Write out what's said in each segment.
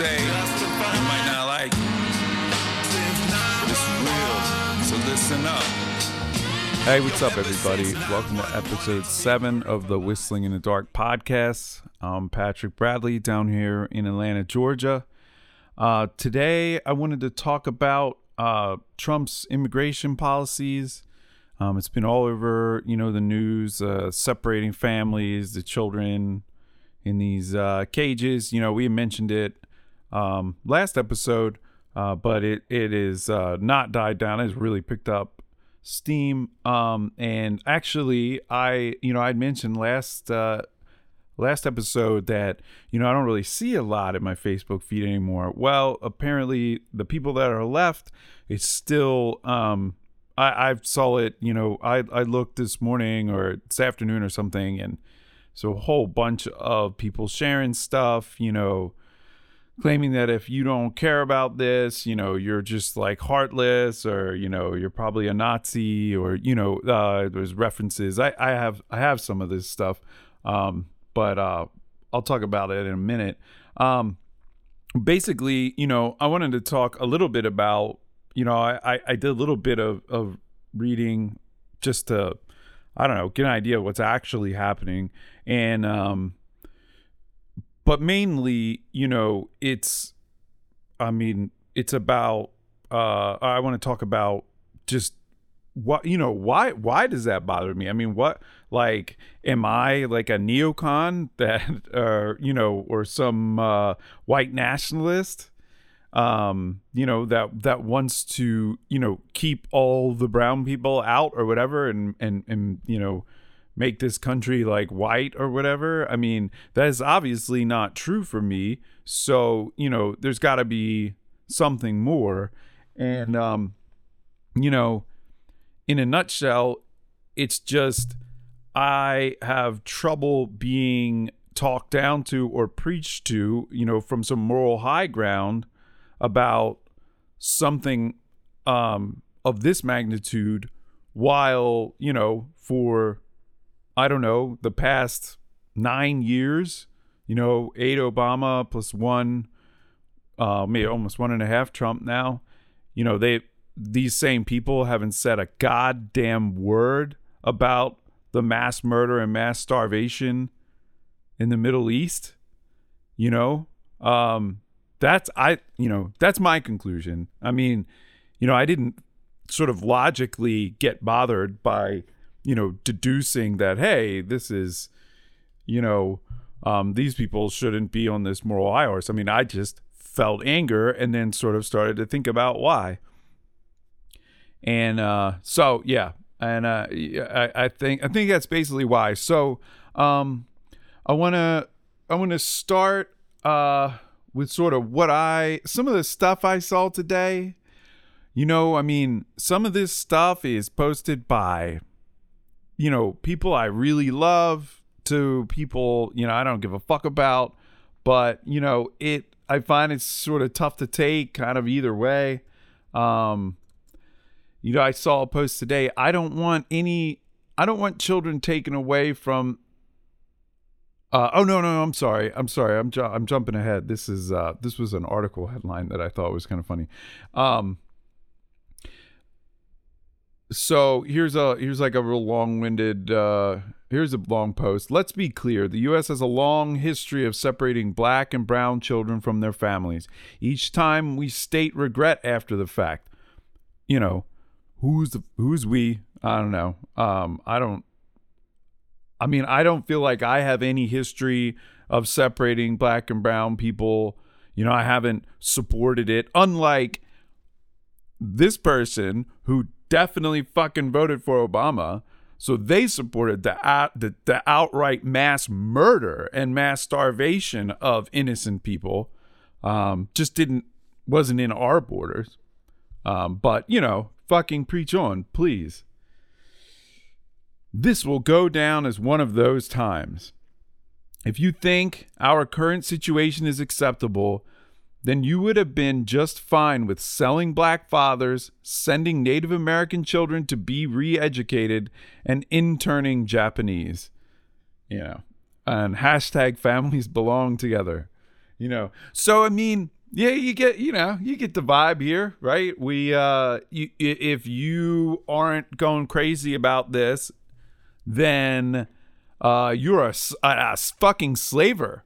say you might not like it's real, so listen up. Hey, what's up, everybody? Welcome to episode seven of the Whistling in the Dark podcast. I'm Patrick Bradley down here in Atlanta, Georgia. Uh, today, I wanted to talk about uh, Trump's immigration policies. Um, it's been all over, you know, the news, uh, separating families, the children in these uh, cages. You know, we mentioned it um, last episode, uh, but it it is uh, not died down. It's really picked up steam. Um, and actually, I you know I'd mentioned last uh, last episode that you know I don't really see a lot in my Facebook feed anymore. Well, apparently the people that are left, it's still. Um, I, I saw it, you know, I, I looked this morning or this afternoon or something, and so a whole bunch of people sharing stuff, you know, claiming that if you don't care about this, you know, you're just like heartless or, you know, you're probably a Nazi or, you know, uh, there's references. I, I have I have some of this stuff. Um, but uh, I'll talk about it in a minute. Um, basically, you know, I wanted to talk a little bit about, you know, I, I did a little bit of, of reading just to, I don't know, get an idea of what's actually happening. And, um, but mainly, you know, it's, I mean, it's about, uh, I want to talk about just what you know why why does that bother me? I mean what like am i like a neocon that uh you know or some uh white nationalist um you know that that wants to you know keep all the brown people out or whatever and and and you know make this country like white or whatever i mean that is obviously not true for me. So you know there's got to be something more. And um you know in a nutshell, it's just I have trouble being talked down to or preached to, you know, from some moral high ground about something um, of this magnitude while, you know, for, I don't know, the past nine years, you know, eight Obama plus one, uh, maybe almost one and a half Trump now, you know, they, these same people haven't said a goddamn word about the mass murder and mass starvation in the Middle East. You know, um, that's I, you know, that's my conclusion. I mean, you know, I didn't sort of logically get bothered by, you know, deducing that hey, this is, you know, um, these people shouldn't be on this moral high horse. I mean, I just felt anger and then sort of started to think about why and uh, so yeah, and uh, I, I think I think that's basically why. So um, I want to I want to start uh, with sort of what I some of the stuff I saw today. You know, I mean, some of this stuff is posted by you know people I really love to people you know I don't give a fuck about, but you know it. I find it's sort of tough to take, kind of either way. Um, you know, I saw a post today. I don't want any. I don't want children taken away from. Uh, oh no, no, I'm sorry. I'm sorry. I'm ju- I'm jumping ahead. This is uh, this was an article headline that I thought was kind of funny. Um, so here's a here's like a real long-winded uh, here's a long post. Let's be clear. The US has a long history of separating black and brown children from their families. Each time we state regret after the fact. You know, who's the who's we? I don't know. Um, I don't. I mean, I don't feel like I have any history of separating black and brown people. You know, I haven't supported it. Unlike this person who definitely fucking voted for Obama. So they supported the, out, the the outright mass murder and mass starvation of innocent people. Um, just didn't wasn't in our borders. Um, but you know, fucking preach on, please. This will go down as one of those times. If you think our current situation is acceptable, then you would have been just fine with selling black fathers, sending Native American children to be re educated, and interning Japanese. You know, and hashtag families belong together. you know. So I mean, yeah, you get you know you get the vibe here, right? We uh, you, if you aren't going crazy about this, then uh, you're a a fucking slaver.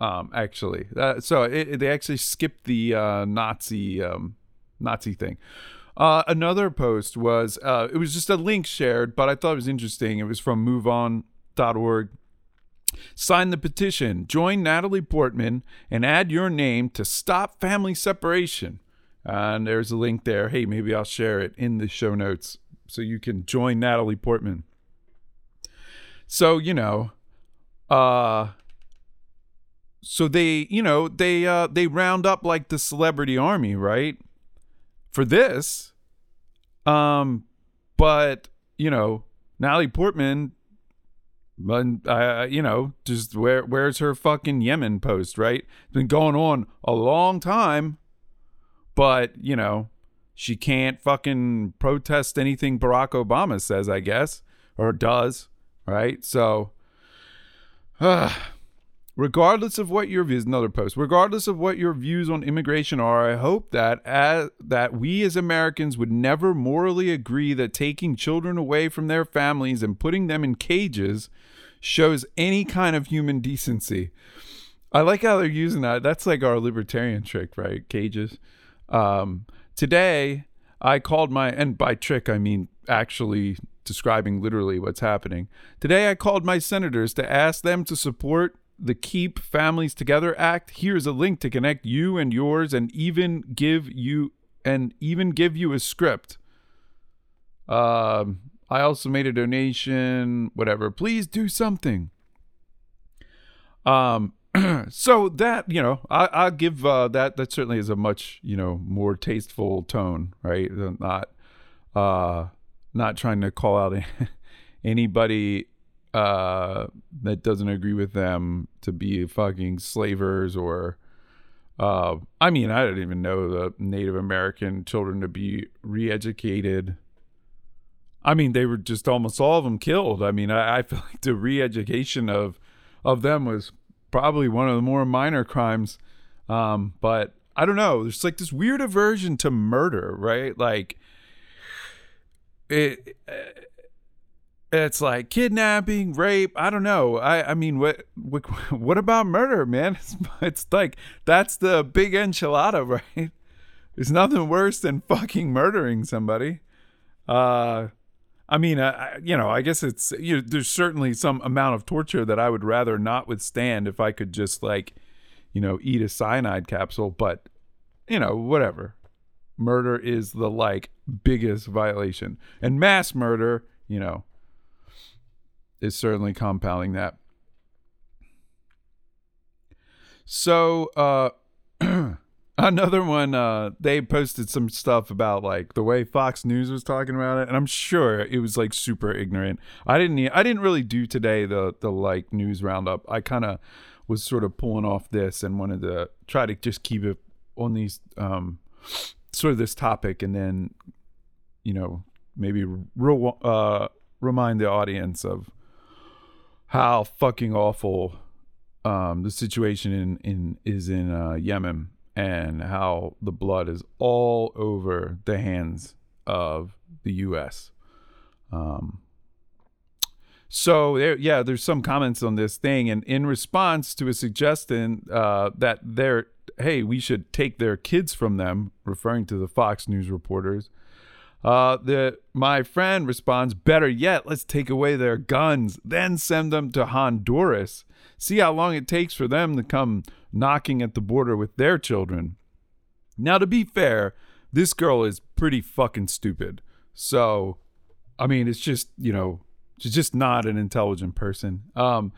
Um, actually, uh, so it, it- they actually skipped the uh, Nazi um, Nazi thing. Uh, another post was uh, it was just a link shared, but I thought it was interesting. It was from MoveOn.org. Sign the petition. Join Natalie Portman and add your name to stop family separation. And there's a link there. Hey, maybe I'll share it in the show notes so you can join Natalie Portman. So, you know, uh so they, you know, they uh they round up like the celebrity army, right? For this. Um but, you know, Natalie Portman but uh, you know, just where where's her fucking Yemen post, right? It's been going on a long time, but you know, she can't fucking protest anything Barack Obama says, I guess, or does, right? So, uh, regardless of what your views, another post. Regardless of what your views on immigration are, I hope that as, that we as Americans would never morally agree that taking children away from their families and putting them in cages shows any kind of human decency. I like how they're using that. That's like our libertarian trick, right? Cages. Um, today, I called my, and by trick, I mean actually describing literally what's happening. Today, I called my senators to ask them to support the Keep Families Together Act. Here's a link to connect you and yours and even give you and even give you a script. Um, I also made a donation, whatever. Please do something. Um, so that you know, I I give uh, that that certainly is a much you know more tasteful tone, right? Not uh, not trying to call out anybody uh that doesn't agree with them to be fucking slavers or uh I mean I didn't even know the Native American children to be re-educated I mean, they were just almost all of them killed. I mean, I, I feel like the re-education of of them was probably one of the more minor crimes. Um, but I don't know. There's like this weird aversion to murder, right? Like it. It's like kidnapping, rape. I don't know. I, I mean, what, what, what about murder, man? It's, it's like that's the big enchilada, right? There's nothing worse than fucking murdering somebody. Uh, I mean, uh, you know, I guess it's you know, there's certainly some amount of torture that I would rather not withstand if I could just like, you know, eat a cyanide capsule. But you know, whatever. Murder is the like biggest violation, and mass murder, you know, is certainly compounding that. So, uh, another one uh they posted some stuff about like the way fox news was talking about it and i'm sure it was like super ignorant i didn't i didn't really do today the the like news roundup i kind of was sort of pulling off this and wanted to try to just keep it on these um sort of this topic and then you know maybe re- uh remind the audience of how fucking awful um the situation in in is in uh yemen and how the blood is all over the hands of the U.S. Um, so there, yeah, there's some comments on this thing, and in response to a suggestion uh, that they're, hey, we should take their kids from them, referring to the Fox News reporters. Uh, the my friend responds, better yet, let's take away their guns, then send them to Honduras. See how long it takes for them to come knocking at the border with their children. Now, to be fair, this girl is pretty fucking stupid. So, I mean, it's just, you know, she's just not an intelligent person. Um,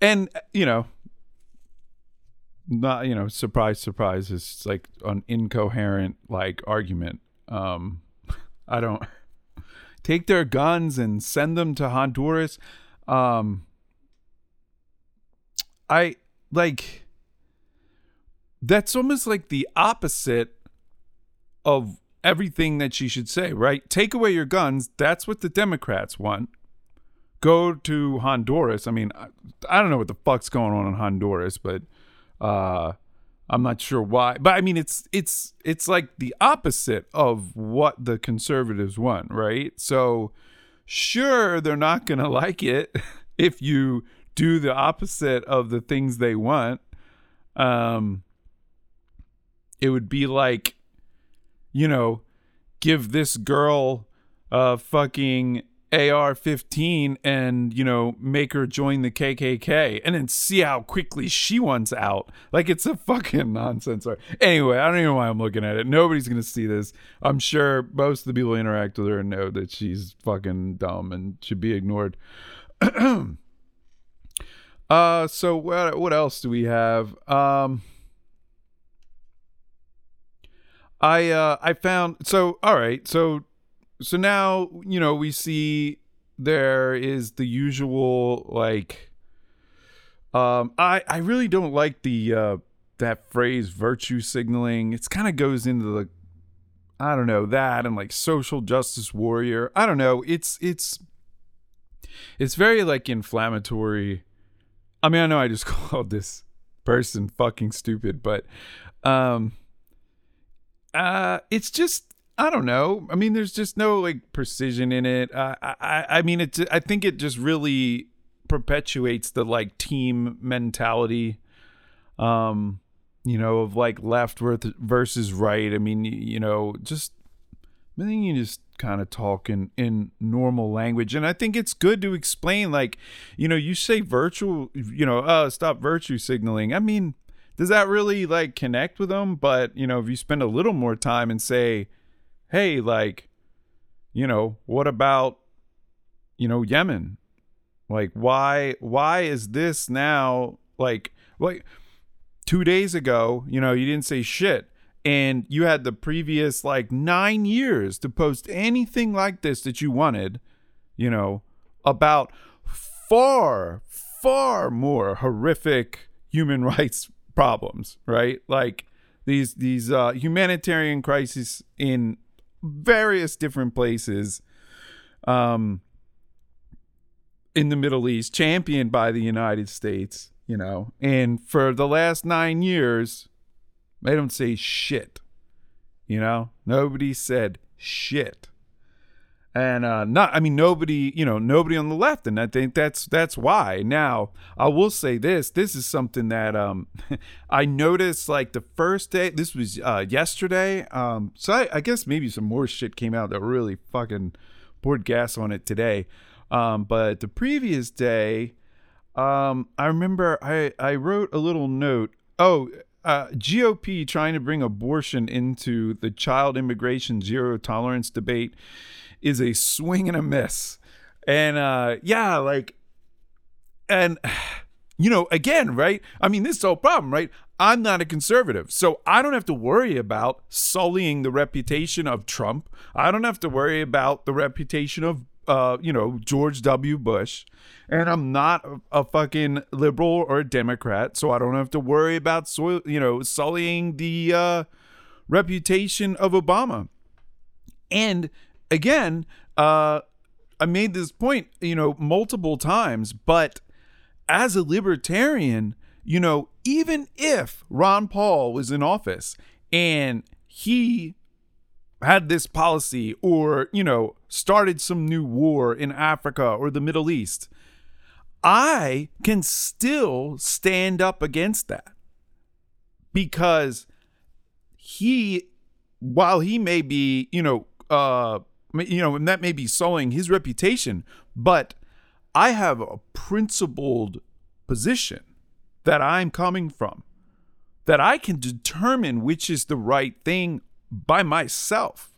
and, you know, not, you know, surprise, surprise, it's like an incoherent, like, argument. Um, I don't take their guns and send them to Honduras. Um, I like that's almost like the opposite of everything that she should say, right? Take away your guns. That's what the Democrats want. Go to Honduras. I mean, I, I don't know what the fuck's going on in Honduras, but uh, I'm not sure why, but I mean it's it's it's like the opposite of what the conservatives want, right? So sure they're not going to like it if you do the opposite of the things they want. Um it would be like you know, give this girl a fucking AR-15 and you know make her join the KKK and then see how quickly she wants out. Like it's a fucking nonsense. Anyway, I don't even know why I'm looking at it. Nobody's gonna see this. I'm sure most of the people who interact with her know that she's fucking dumb and should be ignored. uh, so what what else do we have? Um. I uh I found so all right so so now you know we see there is the usual like um i i really don't like the uh that phrase virtue signaling. It's kind of goes into the i don't know that and like social justice warrior. I don't know. It's it's it's very like inflammatory. I mean i know i just called this person fucking stupid but um uh it's just I don't know. I mean, there's just no like precision in it. Uh, I, I mean, it's. I think it just really perpetuates the like team mentality. Um, you know, of like left versus right. I mean, you know, just I think you just kind of talk in in normal language, and I think it's good to explain. Like, you know, you say virtual, you know, uh, stop virtue signaling. I mean, does that really like connect with them? But you know, if you spend a little more time and say hey, like, you know, what about, you know, Yemen? Like, why, why is this now like, like, two days ago, you know, you didn't say shit. And you had the previous like nine years to post anything like this that you wanted, you know, about far, far more horrific human rights problems, right? Like these these uh, humanitarian crises in various different places um in the Middle East championed by the United States, you know. And for the last 9 years they don't say shit. You know? Nobody said shit and uh not i mean nobody you know nobody on the left and i think that's that's why. Now i will say this this is something that um i noticed like the first day this was uh yesterday um so I, I guess maybe some more shit came out that really fucking poured gas on it today. Um but the previous day um i remember i i wrote a little note oh uh, GOP trying to bring abortion into the child immigration zero tolerance debate is a swing and a miss. And uh yeah, like and you know, again, right? I mean, this is the problem, right? I'm not a conservative, so I don't have to worry about sullying the reputation of Trump. I don't have to worry about the reputation of, uh, you know, George W. Bush. And I'm not a, a fucking liberal or a Democrat, so I don't have to worry about, soil, you know, sullying the uh, reputation of Obama. And again, uh, I made this point, you know, multiple times, but as a libertarian, you know, even if Ron Paul was in office and he had this policy or, you know, started some new war in Africa or the Middle East, I can still stand up against that because he, while he may be, you know, uh, you know, and that may be sullying his reputation, but I have a principled position that I'm coming from, that I can determine which is the right thing by myself.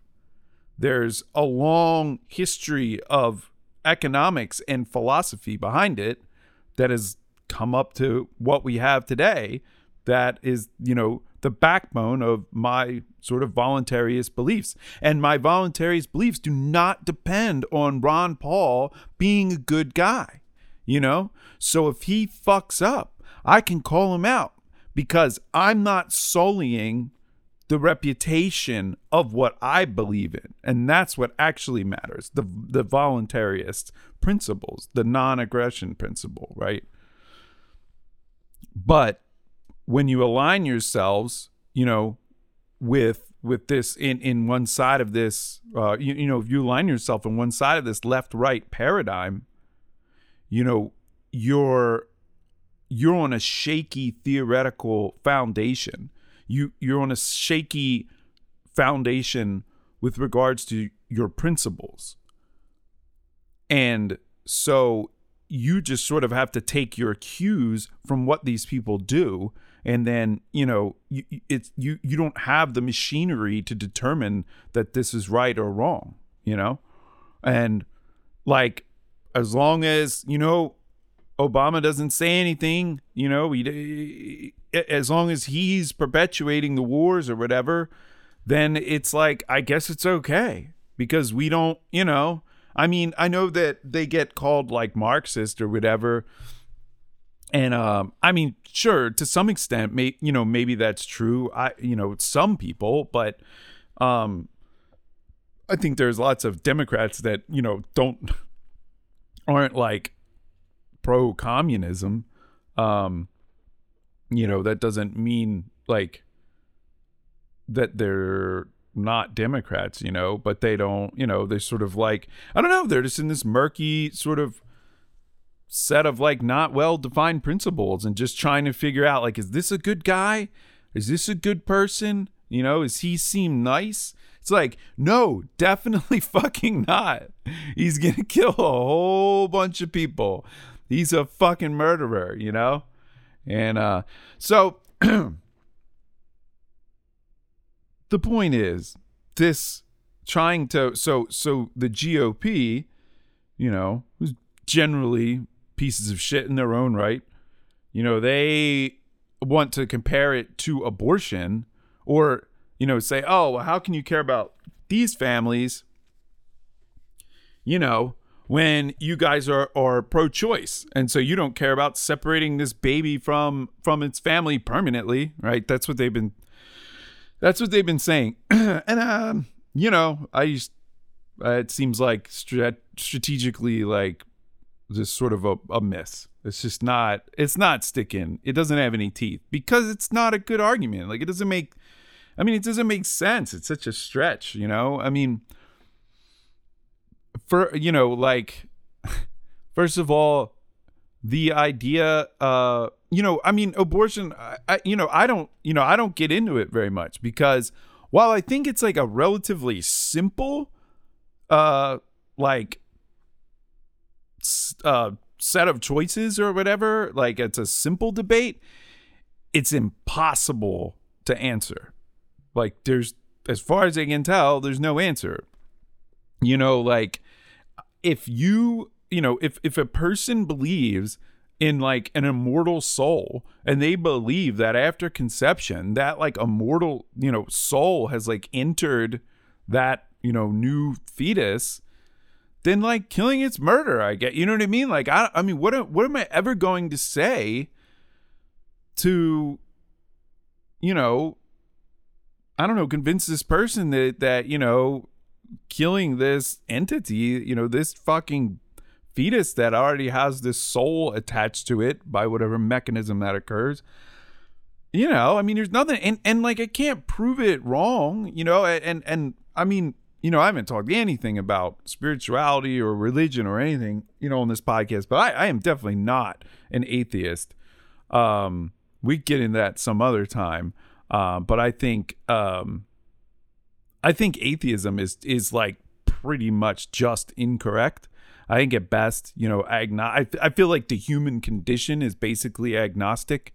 There's a long history of economics and philosophy behind it that has come up to what we have today that is, you know, the backbone of my sort of voluntarist beliefs. And my voluntarist beliefs do not depend on Ron Paul being a good guy, you know? So if he fucks up, I can call him out because I'm not sullying the reputation of what I believe in. And that's what actually matters. The the voluntarist principles, the non-aggression principle, right? But when you align yourselves, you know, with with this in in one side of this, uh, you, you know, if you align yourself in one side of this left right paradigm, you know, you're you're on a shaky theoretical foundation. You you're on a shaky foundation with regards to your principles. And so you just sort of have to take your cues from what these people do and then you know you, it's you you don't have the machinery to determine that this is right or wrong you know and like as long as you know obama doesn't say anything you know he, as long as he's perpetuating the wars or whatever then it's like i guess it's okay because we don't you know I mean, I know that they get called like Marxist or whatever. And um, I mean, sure, to some extent, may, you know, maybe that's true. I, you know, some people, but um, I think there's lots of Democrats that you know don't aren't like pro communism. Um, you know, that doesn't mean like that they're not Democrats, you know, but they don't, you know, they're sort of like, I don't know, they're just in this murky sort of set of like not well defined principles and just trying to figure out like, is this a good guy? Is this a good person? You know, does he seem nice? It's like, no, definitely fucking not. He's to kill a whole bunch of people. He's a fucking murderer, you know? And uh so the point is this trying to so so the GOP, you know, who's generally pieces of shit in their own right, you know, they want to compare it to abortion or you know say, "Oh, well how can you care about these families?" You know, when you guys are are pro-choice and so you don't care about separating this baby from from its family permanently, right? That's what they've been that's what they've been saying. and um, you know, I just uh, it seems like strat- strategically like just sort of a, a miss. It's just not it's not sticking. It doesn't have any teeth because it's not a good argument. Like it doesn't make I mean, it doesn't make sense. It's such a stretch, you know? I mean, for you know, like first of all, the idea uh you know, I mean, abortion. I, I, you know, I don't, you know, I don't get into it very much because while I think it's like a relatively simple, uh, like, uh, set of choices or whatever, like it's a simple debate. It's impossible to answer. Like, there's, as far as I can tell, there's no answer. You know, like, if you, you know, if if a person believes in like an immortal soul and they believe that after conception that like immortal you know soul has like entered that you know new fetus then like killing it's murder i get you know what i mean? Like i, I mean what what am i ever going to say to you know i don't know convince this person that that you know killing this entity you know this fucking fetus that already has this soul attached to it by whatever mechanism that occurs you know? I mean there's nothing and, and like i can't prove it wrong you know? And and i mean you know i haven't talked anything about spirituality or religion or anything you know on this podcast but i, I am definitely not an atheist um we get into that some other time uh, but i think um i think atheism is is like pretty much just incorrect I think at best, you know, agno- I, I feel like the human condition is basically agnostic.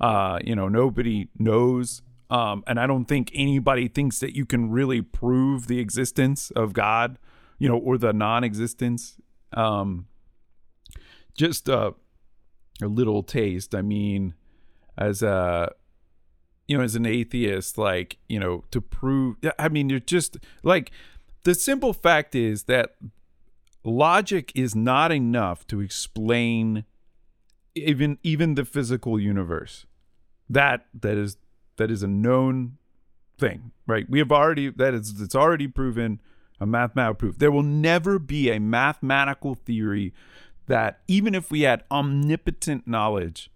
Uh, you know, nobody knows. Um, and I don't think anybody thinks that you can really prove the existence of God, you know, or the non-existence. Um, just a, a little taste. I mean, as a, you know, as an atheist, like, you know, to prove, I mean, you're just like, the simple fact is that logic is not enough to explain even even the physical universe that that is that is a known thing right? We have already that is it's already proven a mathematical proof. There will never be a mathematical theory that even if we had omnipotent knowledge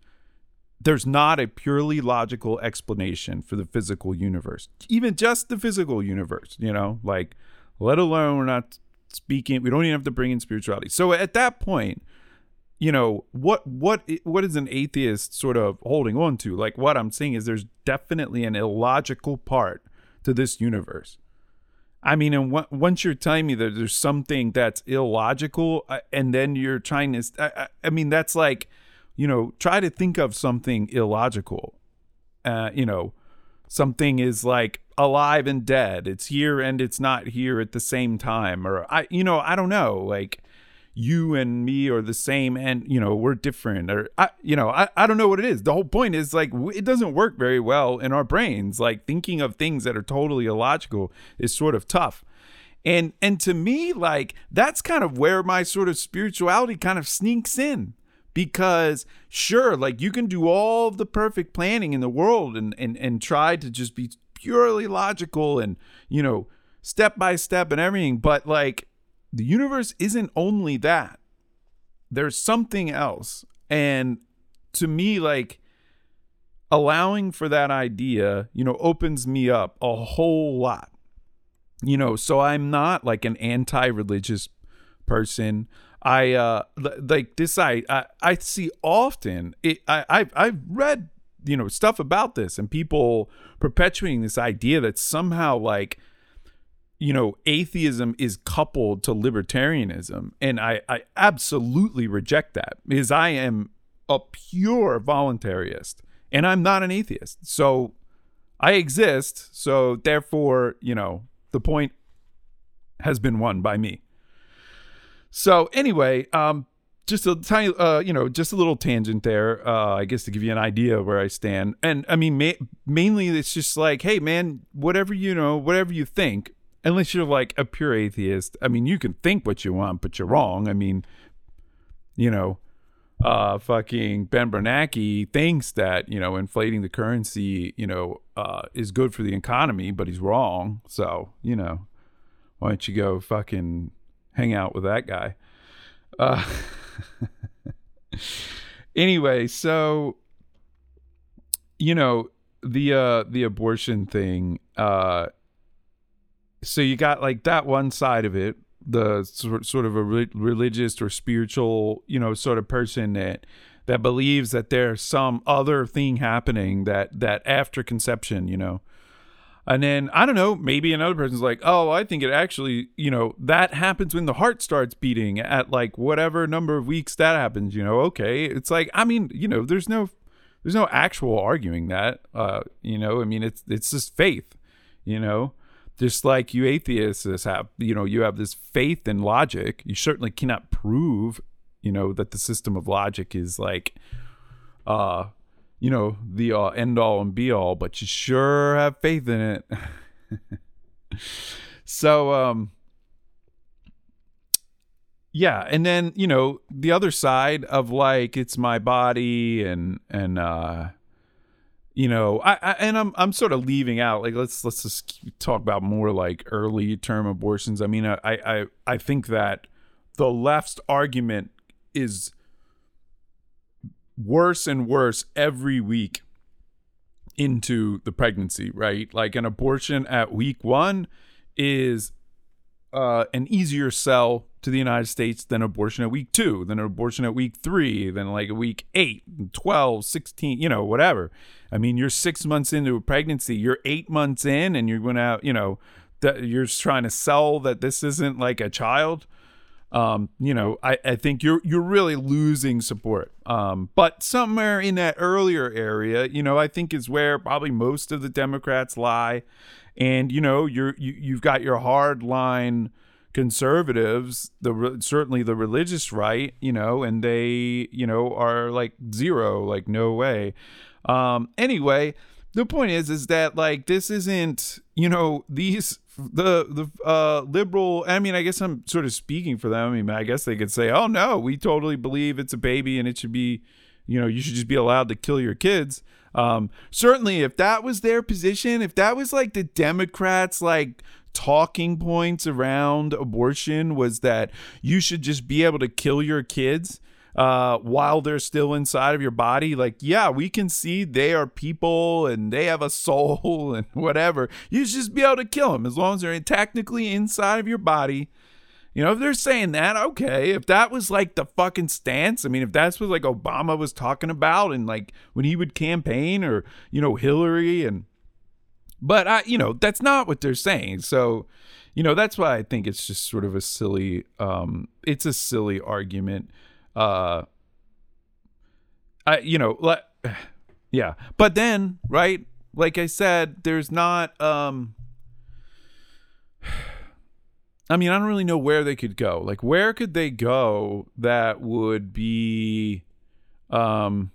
there's not a purely logical explanation for the physical universe, even just the physical universe, you know, like, let alone we're not speaking, we don't even have to bring in spirituality. So at that point, you know, what what what is an atheist sort of holding on to? Like what I'm saying is there's definitely an illogical part to this universe. I mean, and w- once you're telling me that there's something that's illogical, uh, and then you're trying to, I, I, mean, that's like, you know, try to think of something illogical. Uh, you know, something is like alive and dead. It's here and it's not here at the same time, or I, you know, I don't know, like you and me are the same and you know we're different or I, you know I, I don't know what it is. The whole point is like it doesn't work very well in our brains. Like thinking of things that are totally illogical is sort of tough. And and to me like that's kind of where my sort of spirituality kind of sneaks in because sure like you can do all the perfect planning in the world and and and try to just be purely logical and you know step by step and everything. But like the universe isn't only that. There's something else. And to me, like allowing for that idea, you know, opens me up a whole lot. You know, so I'm not like an anti-religious person. I uh like this I I, I see often it I I've, I've read you know stuff about this and people perpetuating this idea that somehow like you know, atheism is coupled to libertarianism. And I, I absolutely reject that because I am a pure voluntarist and I'm not an atheist. So I exist. So therefore, you know, the point has been won by me. So anyway, um, just a tiny, uh, you know, just a little tangent there, uh, I guess to give you an idea where I stand. And I mean, ma- mainly it's just like, hey, man, whatever you know, whatever you think, unless you're like a pure atheist. I mean, you can think what you want, but you're wrong. I mean, you know, uh, fucking Ben Bernanke thinks that you know inflating the currency, you know, uh, is good for the economy, but he's wrong. So you know, why don't you go fucking hang out with that guy? Uh, anyway, so you know the uh the abortion thing uh so you got like that one side of it the sort of a re- religious or spiritual you know sort of person that that believes that there's some other thing happening that that after conception you know? And then i don't know maybe another person's like oh i think it actually you know that happens when the heart starts beating at like whatever number of weeks that happens you know? Okay it's like i mean you know there's no there's no actual arguing that uh you know? I mean it's it's just faith you know just like you atheists have, you know, you have this faith in logic. You certainly cannot prove, you know, that the system of logic is like, uh, you know, the uh, end all and be all, but you sure have faith in it. so, um, yeah, and then you know the other side of like it's my body and and uh you know I, I, and i'm i'm sort of leaving out like let's let's just talk about more like early term abortions i mean i i i think that the left's argument is worse and worse every week into the pregnancy right like an abortion at week 1 is uh, an easier sell to the United States than abortion at week two, than abortion at week three, than like a week eight, 12, 16, you know, whatever. I mean, you're six months into a pregnancy, you're eight months in, and you're going out, you know, that you're trying to sell that this isn't like a child. Um, you know, I, I think you're you're really losing support. Um, but somewhere in that earlier area, you know, I think is where probably most of the Democrats lie. And you know, you're you, you've got your hard line conservatives, the certainly the religious right, you know, and they, you know, are like zero, like no way. Um, anyway, the point is, is that like this isn't, you know, these the the uh liberal i mean i guess i'm sort of speaking for them. I mean i guess they could say oh no we totally believe it's a baby and it should be you know you should just be allowed to kill your kids. Um certainly if that was their position if that was like the democrats like talking points around abortion was that you should just be able to kill your kids uh, while they're still inside of your body. Like, yeah, we can see they are people and they have a soul and whatever. You should just be able to kill them as long as they're technically inside of your body. You know, if they're saying that, okay. If that was like the fucking stance, I mean, if that's what like Obama was talking about and like when he would campaign or, you know, Hillary and, but I, you know, that's not what they're saying. So, you know, that's why I think it's just sort of a silly, um, it's a silly argument uh I you know, let yeah. But then, right? Like I said, there's not um I mean, I don't really know where they could go. Like where could they go that would be um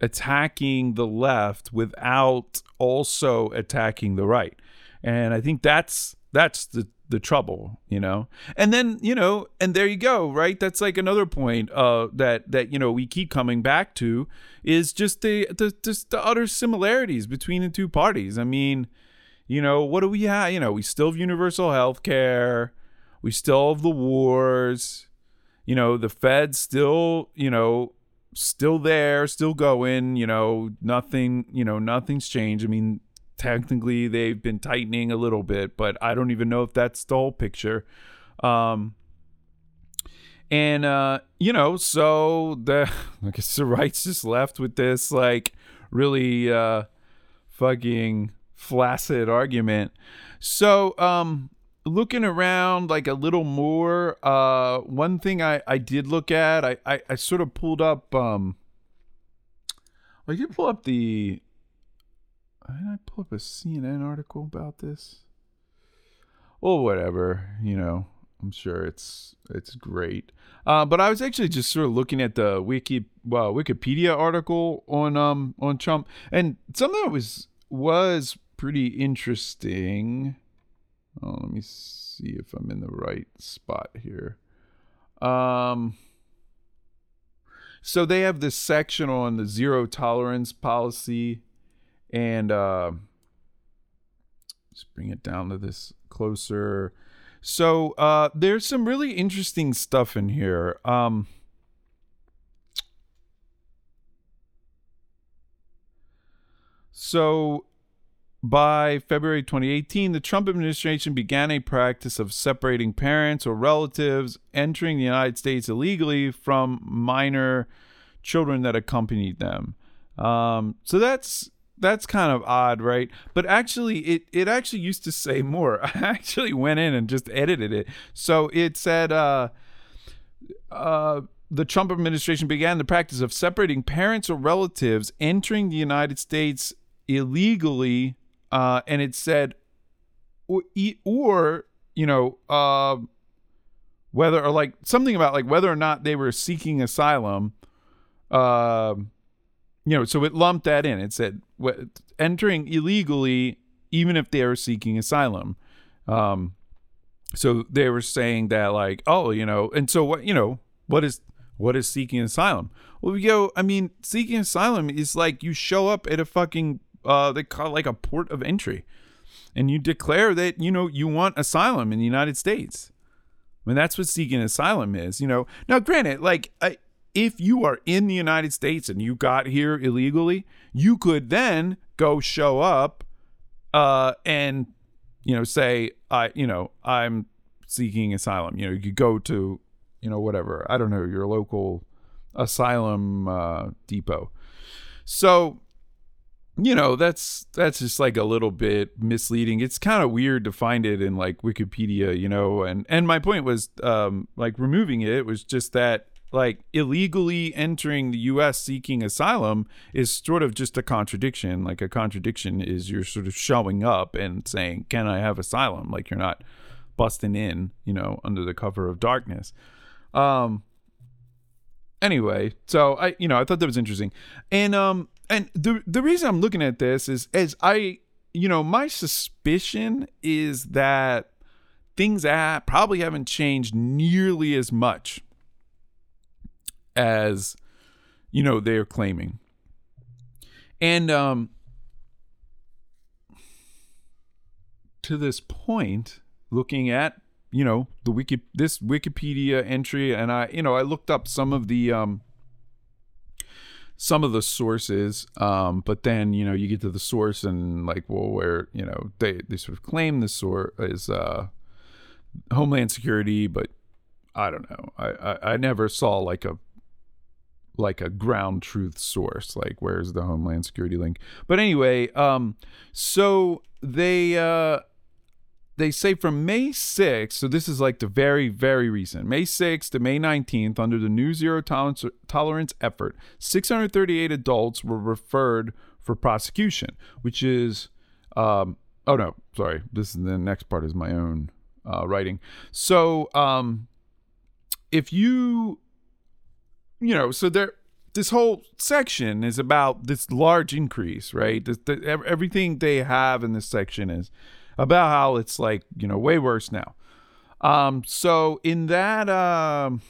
attacking the left without also attacking the right. And I think that's that's the the trouble you know? And then you know and there you go right? That's like another point uh that that you know we keep coming back to is just the the just the utter similarities between the two parties. I mean you know what do we have you know we still have universal health care. We still have the wars. You know the fed still you know still there still going you know nothing you know nothing's changed. I mean technically they've been tightening a little bit, but I don't even know if that's the whole picture. Um, and uh, you know, so the I guess the right's just left with this like really uh, fucking flaccid argument. So um, looking around like a little more, uh, one thing I I did look at, I I, I sort of pulled up um. I did pull up the did I pull up a CNN article about this? Well, whatever. You know, I'm sure it's it's great. Uh, but I was actually just sort of looking at the wiki well, Wikipedia article on um on Trump, and some of it was was pretty interesting. Oh, let me see if I'm in the right spot here. Um. So they have this section on the zero tolerance policy and uh, let's bring it down to this closer. So uh, there's some really interesting stuff in here. Um, so by February 2018, the Trump administration began a practice of separating parents or relatives entering the United States illegally from minor children that accompanied them. Um, so that's that's kind of odd, right? But actually, it it actually used to say more. I actually went in and just edited it. So it said, uh, uh, the Trump administration began the practice of separating parents or relatives entering the United States illegally, uh, and it said, or, or you know, uh, whether or like something about like whether or not they were seeking asylum. Uh, you know, so it lumped that in. It said entering illegally, even if they are seeking asylum. Um, so they were saying that like, oh, you know, and so what, you know, what is what is seeking asylum? Well, we go. I mean, seeking asylum is like you show up at a fucking uh, they call like a port of entry, and you declare that you know you want asylum in the United States. I mean, that's what seeking asylum is. You know, now granted, like I, if you are in the United States and you got here illegally, you could then go show up uh, and you know say I you know I'm seeking asylum. You know, you could go to you know whatever I don't know your local asylum uh, depot. So you know that's that's just like a little bit misleading it's kind of weird to find it in like wikipedia you know and and my point was um like removing it was just that like illegally entering the US seeking asylum is sort of just a contradiction. Like a contradiction is you're sort of showing up and saying, "Can I have asylum?" Like you're not busting in, you know, under the cover of darkness. Um anyway, so I you know, I thought that was interesting. And um and the the reason I'm looking at this is as I you know, my suspicion is that things at probably haven't changed nearly as much as you know they're claiming. And um to this point, looking at you know the wiki this Wikipedia entry, and I you know I looked up some of the um some of the sources, um, but then you know you get to the source and like well where you know they they sort of claim the source is uh Homeland Security, but I don't know. I, I I never saw like a like a ground truth source like where's the homeland security link but anyway um so they uh they say from May 6th, so this is like the very, very recent, May 6th to May 19th, under the new zero tolerance, tolerance effort, 638 adults were referred for prosecution, which is, um, oh no, sorry, this is the next part is my own uh, writing. So, um, if you, you know, so there, this whole section is about this large increase, right? This, the, everything they have in this section is about how it's like you know way worse now. Um, so in that um,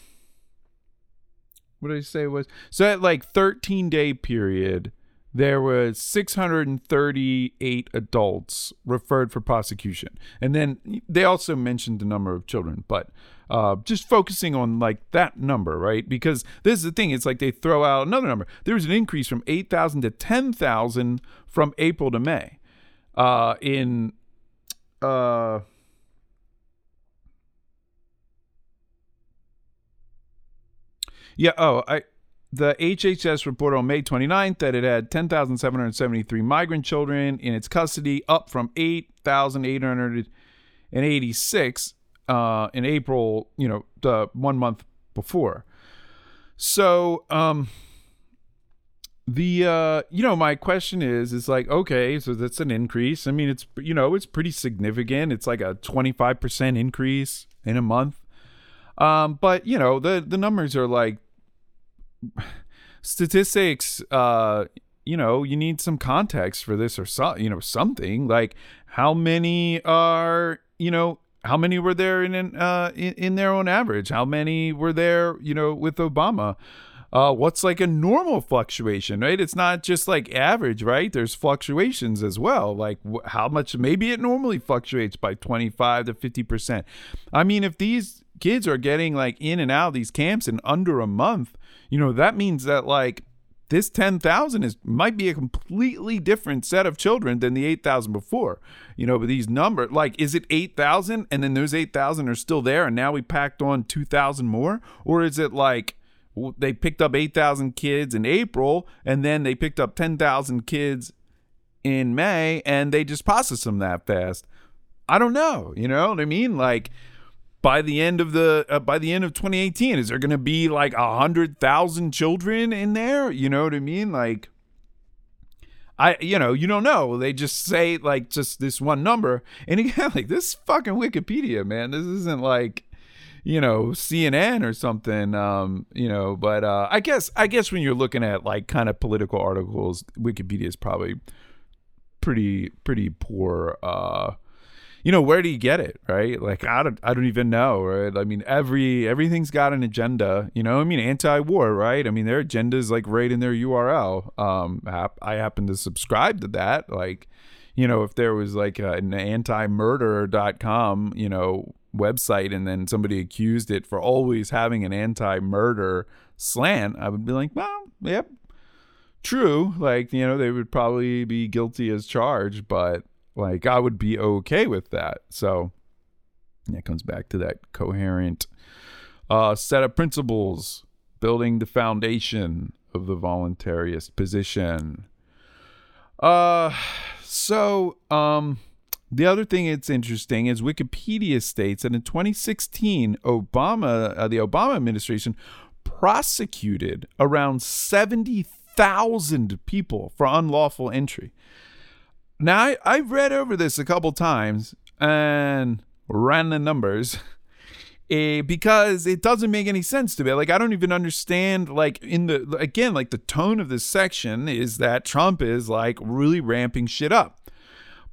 what did I say was so that like 13 day period, there was 638 adults referred for prosecution, and then they also mentioned the number of children, but. Uh, just focusing on like that number, right? Because this is the thing. It's like they throw out another number. There was an increase from 8,000 to 10,000 from April to May uh, in uh Yeah, oh, I the HHS report on May 29th that it had 10,773 migrant children in its custody, up from 8,886 uh, in April, you know, one month before. So, um, the uh you know my question is is like okay so that's an increase. I mean it's you know it's pretty significant. It's like a 25% increase in a month. Um but you know the the numbers are like statistics uh you know you need some context for this or so you know something. Like how many are you know how many were there in uh in, in their own average how many were there you know with obama uh, what's like a normal fluctuation, right? It's not just like average, right? There's fluctuations as well. Like wh- how much, maybe it normally fluctuates by 25 to 50%. I mean, if these kids are getting like in and out of these camps in under a month, you know, that means that like this 10,000 is might be a completely different set of children than the 8,000 before. You know, but these numbers like is it 8,000 and then those 8,000 are still there and now we packed on 2,000 more or is it like they picked up 8,000 kids in April and then they picked up 10,000 kids in May and they just processed them that fast. I don't know, you know what I mean? Like by the end of the uh, by the end of 2018 is there going to be like a 100,000 children in there? You know what I mean? Like I, you know, you don't know. They just say like just this one number, and again, like this fucking Wikipedia, man. This isn't like you know CNN or something. Um, you know, but uh, I guess I guess when you're looking at like kind of political articles, Wikipedia is probably pretty pretty poor. Uh, you know, where do you get it, right? Like I don't I don't even know, right? I mean, every everything's got an agenda. You know, I mean, anti-war, right? I mean, their agenda is like right in their URL. Um, I happen to subscribe to that, like you know, if there was like an anti-murder.com, you know, website and then somebody accused it for always having an anti-murder slant, I would be like, well, yep, true. Like, you know, they would probably be guilty as charged, but like I would be okay with that. So that comes back to that coherent uh, set of principles, building the foundation of the voluntarist position. Uh so, um, the other thing that's interesting is Wikipedia states that in 2016, Obama, uh, the Obama administration, prosecuted around 70,000 people for unlawful entry. Now, I, I've read over this a couple times and ran the numbers. Uh, because it doesn't make any sense to me. Like I don't even understand. Like in the again, like the tone of this section is that Trump is like really ramping shit up.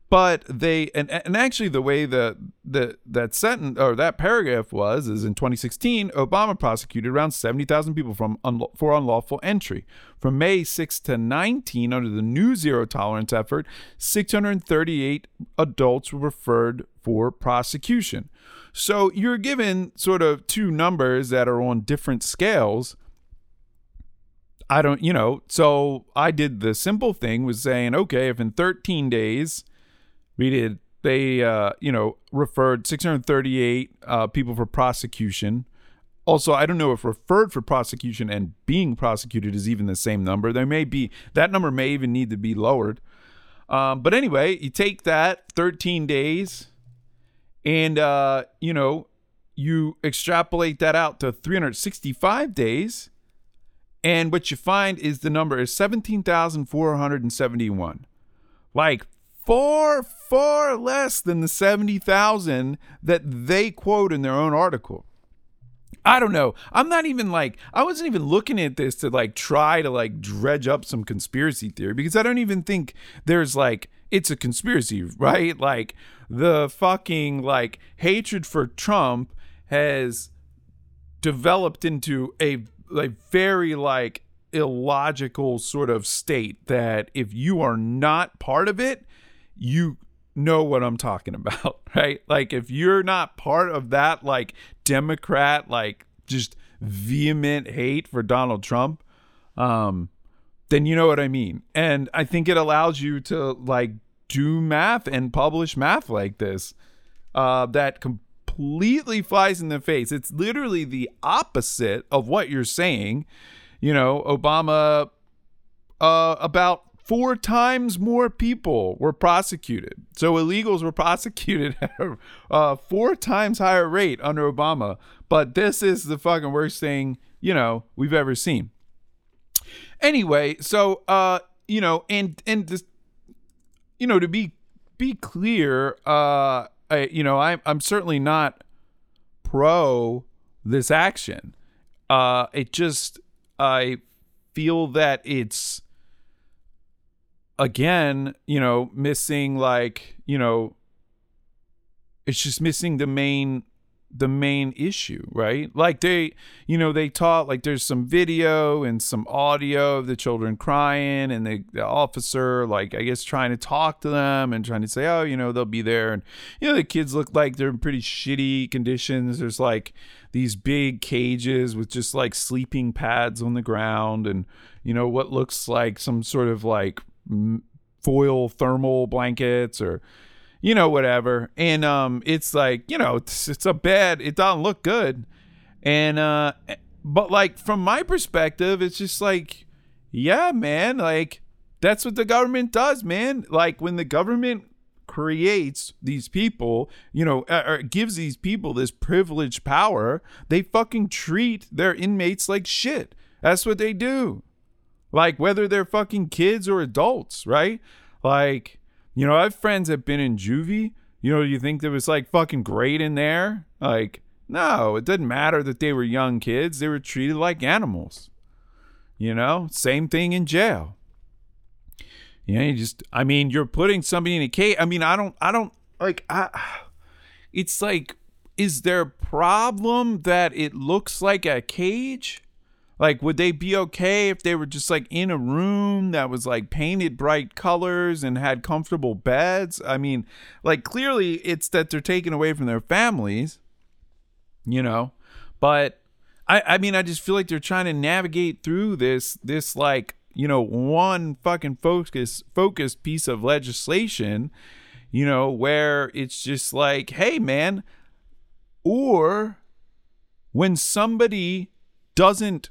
But they and and actually the way the the that sentence or that paragraph was is in 2016 Obama prosecuted around 70,000 people from unla- for unlawful entry. From May 6 to 19 under the new zero tolerance effort, 638 adults were referred for prosecution. So you're given sort of two numbers that are on different scales. I don't, you know, so I did the simple thing was saying, okay, if in 13 days we did, they, uh, you know, referred 638 uh, people for prosecution. Also, I don't know if referred for prosecution and being prosecuted is even the same number. There may be, that number may even need to be lowered. Um, but anyway, you take that 13 days and, uh, you know, you extrapolate that out to 365 days and what you find is the number is 17,471. Like far, far less than the 70,000 that they quote in their own article. I don't know. I'm not even like I wasn't even looking at this to like try to like dredge up some conspiracy theory because I don't even think there's like it's a conspiracy, right? Like the fucking like hatred for Trump has developed into a like very like illogical sort of state that if you are not part of it, you know what I'm talking about, right? Like if you're not part of that like Democrat like just vehement hate for Donald Trump, um then you know what I mean. And I think it allows you to like do math and publish math like this uh that completely flies in the face. It's literally the opposite of what you're saying. You know, Obama uh about four times more people were prosecuted. So illegals were prosecuted at a uh, four times higher rate under Obama. But this is the fucking worst thing, you know, we've ever seen. Anyway, so uh, you know, and and this, you know, to be be clear, uh, I, you know, I'm I'm certainly not pro this action. Uh, it just I feel that it's again, you know, missing like, you know, it's just missing the main the main issue, right? Like they, you know, they taught like there's some video and some audio of the children crying and the, the officer like I guess trying to talk to them and trying to say, "Oh, you know, they'll be there." And you know, the kids look like they're in pretty shitty conditions. There's like these big cages with just like sleeping pads on the ground and you know what looks like some sort of like foil thermal blankets or you know whatever. And um it's like you know it's, it's a bed. It doesn't look good. And uh but like from my perspective it's just like yeah man like that's what the government does man. Like when the government creates these people you know or gives these people this privileged power they fucking treat their inmates like shit. That's what they do like whether they're fucking kids or adults, right? Like, you know, I have friends that have been in juvie. You know, you think there was like fucking great in there? Like, no, it didn't matter that they were young kids. They were treated like animals. You know, same thing in jail. Know, you just, I mean, you're putting somebody in a cage. I mean, I don't, I don't, like, I, it's like, is there a problem that it looks like a cage? Like, would they be okay if they were just like in a room that was like painted bright colors and had comfortable beds? I mean, like, clearly it's that they're taken away from their families, you know? But I, I mean, I just feel like they're trying to navigate through this, this like, you know, one fucking focus, focused piece of legislation, you know, where it's just like, hey, man, or when somebody doesn't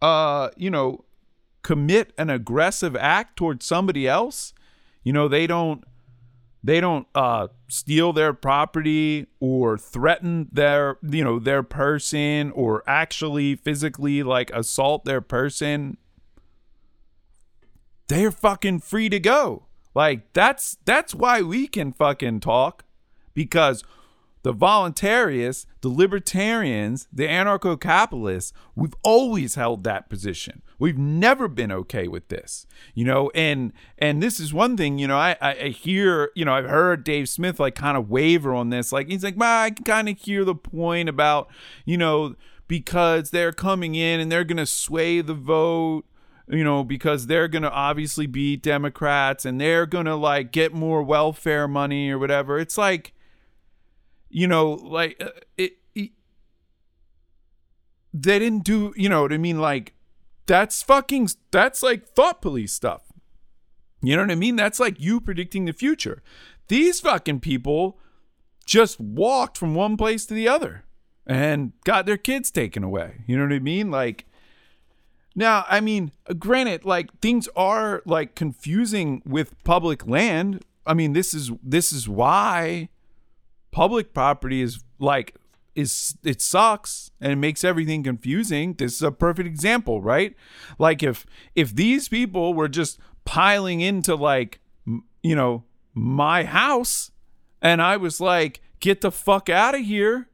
uh, you know, commit an aggressive act towards somebody else, you know, they don't they don't uh steal their property or threaten their you know their person or actually physically like assault their person they're fucking free to go. Like that's that's why we can fucking talk because the voluntarists, the libertarians, the anarcho capitalists, we've always held that position. We've never been okay with this, you know. And and this is one thing, you know. I I, hear, you know, I've heard Dave Smith like kind of waver on this. Like he's like, well, I can kind of hear the point about, you know, because they're coming in and they're gonna sway the vote you know, because they're going to obviously be Democrats and they're going to like get more welfare money or whatever. It's like, you know, like uh, it, it, they didn't do, you know what I mean? Like, that's fucking, that's like thought police stuff. You know what I mean? That's like you predicting the future. These fucking people just walked from one place to the other and got their kids taken away. You know what I mean? Like, now, I mean, granted, like things are like confusing with public land. I mean, this is this is why public property is like is it sucks and it makes everything confusing. This is a perfect example, right? Like if if these people were just piling into like you know my house and I was like, get the fuck out of here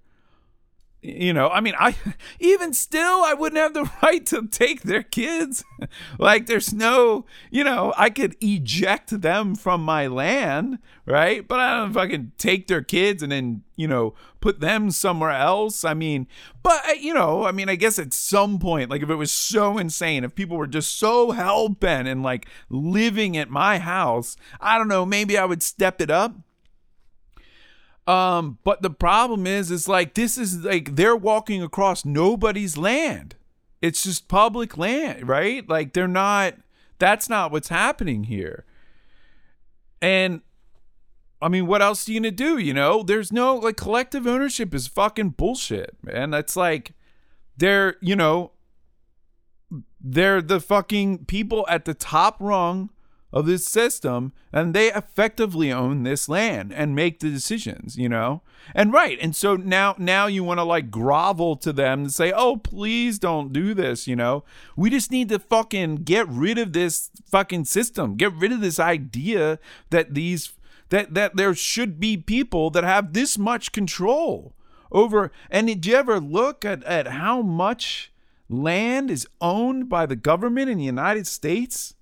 you know i mean i even still i wouldn't have the right to take their kids. Like there's no you know i could eject them from my land right? But i don't fucking take their kids and then you know put them somewhere else. I mean but uh, you know i mean i guess at some point like if it was so insane if people were just so hell-bent and like living at my house i don't know maybe i would step it up um, but the problem is, it's like this is like they're walking across nobody's land. It's just public land, right? Like they're not. That's not what's happening here. And I mean, what else are you gonna do? You know, there's no like collective ownership is fucking bullshit, man. That's like they're you know they're the fucking people at the top rung of this system and they effectively own this land and make the decisions you know? And right and so now now you want to like grovel to them and say oh please don't do this you know? We just need to fucking get rid of this fucking system. Get rid of this idea that these that that there should be people that have this much control over and did you ever look at at how much land is owned by the government in the United States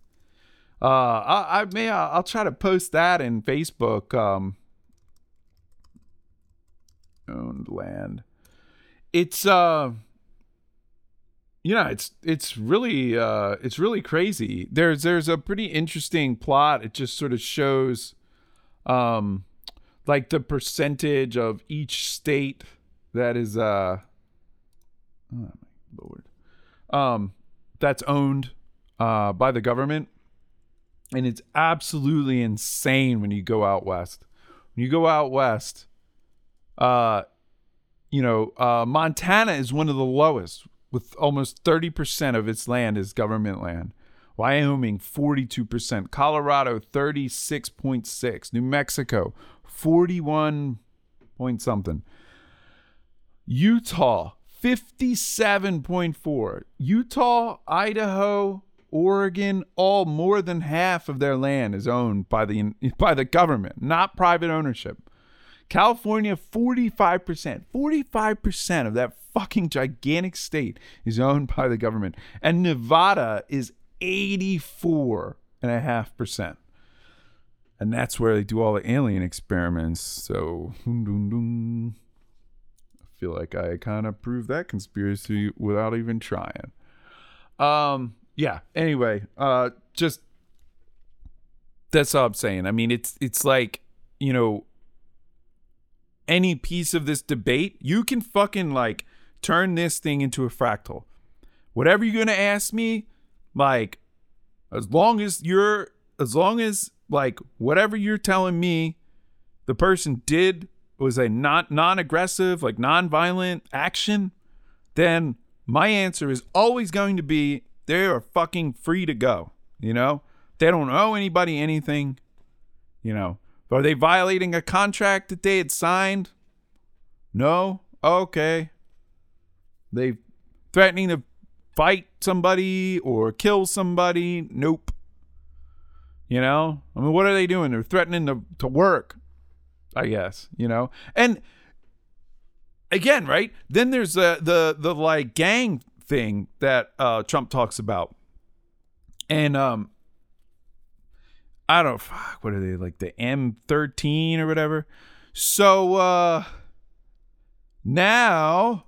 uh, I, I may I'll, I'll try to post that in Facebook. Um, owned land. It's uh, you know, it's it's really uh, it's really crazy. There's there's a pretty interesting plot. It just sort of shows, um, like the percentage of each state that is uh, oh my lord, um, that's owned uh by the government and it's absolutely insane when you go out west. When you go out west, uh, you know, uh, Montana is one of the lowest, with almost 30% of its land is government land. Wyoming, 42%. Colorado, 36.6. New Mexico, 41 point something. Utah, 57.4. Utah, Idaho, Oregon, all more than half of their land is owned by the by the government, not private ownership. California, 45%. 45% of that fucking gigantic state is owned by the government. And Nevada is 84.5%. And that's where they do all the alien experiments. So, I feel like I kind of proved that conspiracy without even trying. Um, yeah. Anyway, uh, just that's all I'm saying. I mean, it's it's like you know, any piece of this debate, you can fucking like turn this thing into a fractal. Whatever you're gonna ask me, like, as long as you're, as long as like whatever you're telling me, the person did was a non non-aggressive, like non-violent action, then my answer is always going to be they are fucking free to go. You know, they don't owe anybody anything. You know, are they violating a contract that they had signed? No. Okay. They threatening to fight somebody or kill somebody? Nope. You know, I mean, what are they doing? They're threatening to to work. I guess you know, and again, right? Then there's the the the like gang thing that uh, Trump talks about. and um, I don't fuck. What are they like the M13 or whatever? So uh, now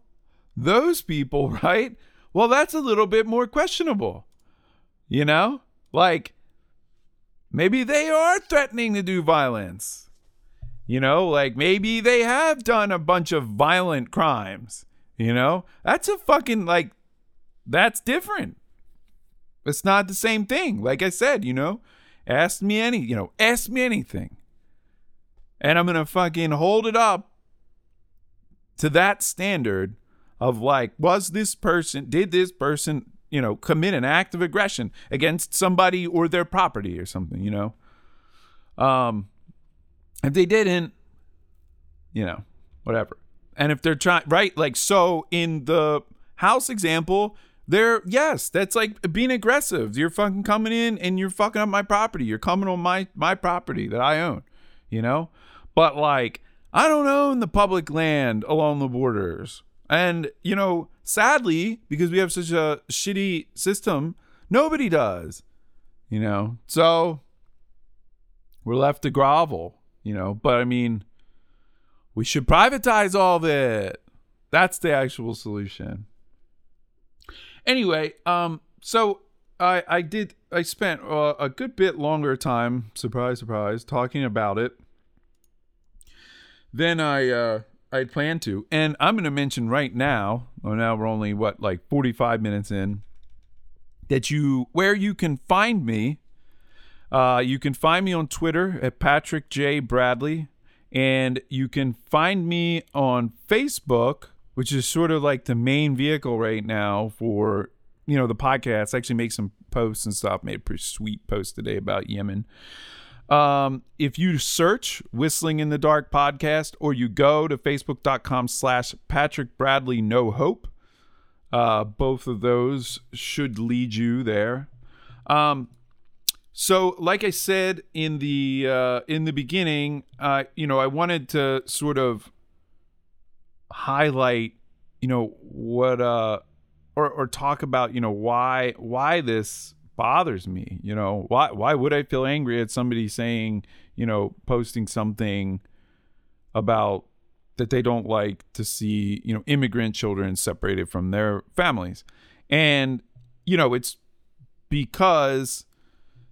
those people, right? Well, that's a little bit more questionable. You know, like maybe they are threatening to do violence. You know, like maybe they have done a bunch of violent crimes. You know, that's a fucking like, that's different. It's not the same thing. Like I said, you know, ask me any, you know, ask me anything. And I'm going to fucking hold it up to that standard of like, was this person, did this person, you know, commit an act of aggression against somebody or their property or something, you know? Um, if they didn't, you know, whatever. And if they're trying, right? Like, so in the house example, they're, yes, that's like being aggressive. You're fucking coming in and you're fucking up my property. You're coming on my, my property that I own, you know? But like, I don't own the public land along the borders. And, you know, sadly, because we have such a shitty system, nobody does, you know? So we're left to grovel, you know? But I mean, we should privatize all of it. That's the actual solution. Anyway, um, so I I did I spent uh, a good bit longer time, surprise surprise, talking about it than I uh I'd planned to. And I'm going to mention right now, well now we're only what like 45 minutes in that you where you can find me uh, you can find me on Twitter at Patrick J. Bradley. And you can find me on Facebook, which is sort of like the main vehicle right now for, you know, the podcast. I actually make some posts and stuff. Made a pretty sweet post today about Yemen. Um, if you search Whistling in the Dark podcast or you go to facebook.com slash Patrick Bradley No Hope, uh, both of those should lead you there. Um, so, like I said in the uh, in the beginning, uh, you know, I wanted to sort of highlight, you know, what uh, or or talk about, you know, why why this bothers me. You know, why why would I feel angry at somebody saying, you know, posting something about that they don't like to see, you know, immigrant children separated from their families, and you know, it's because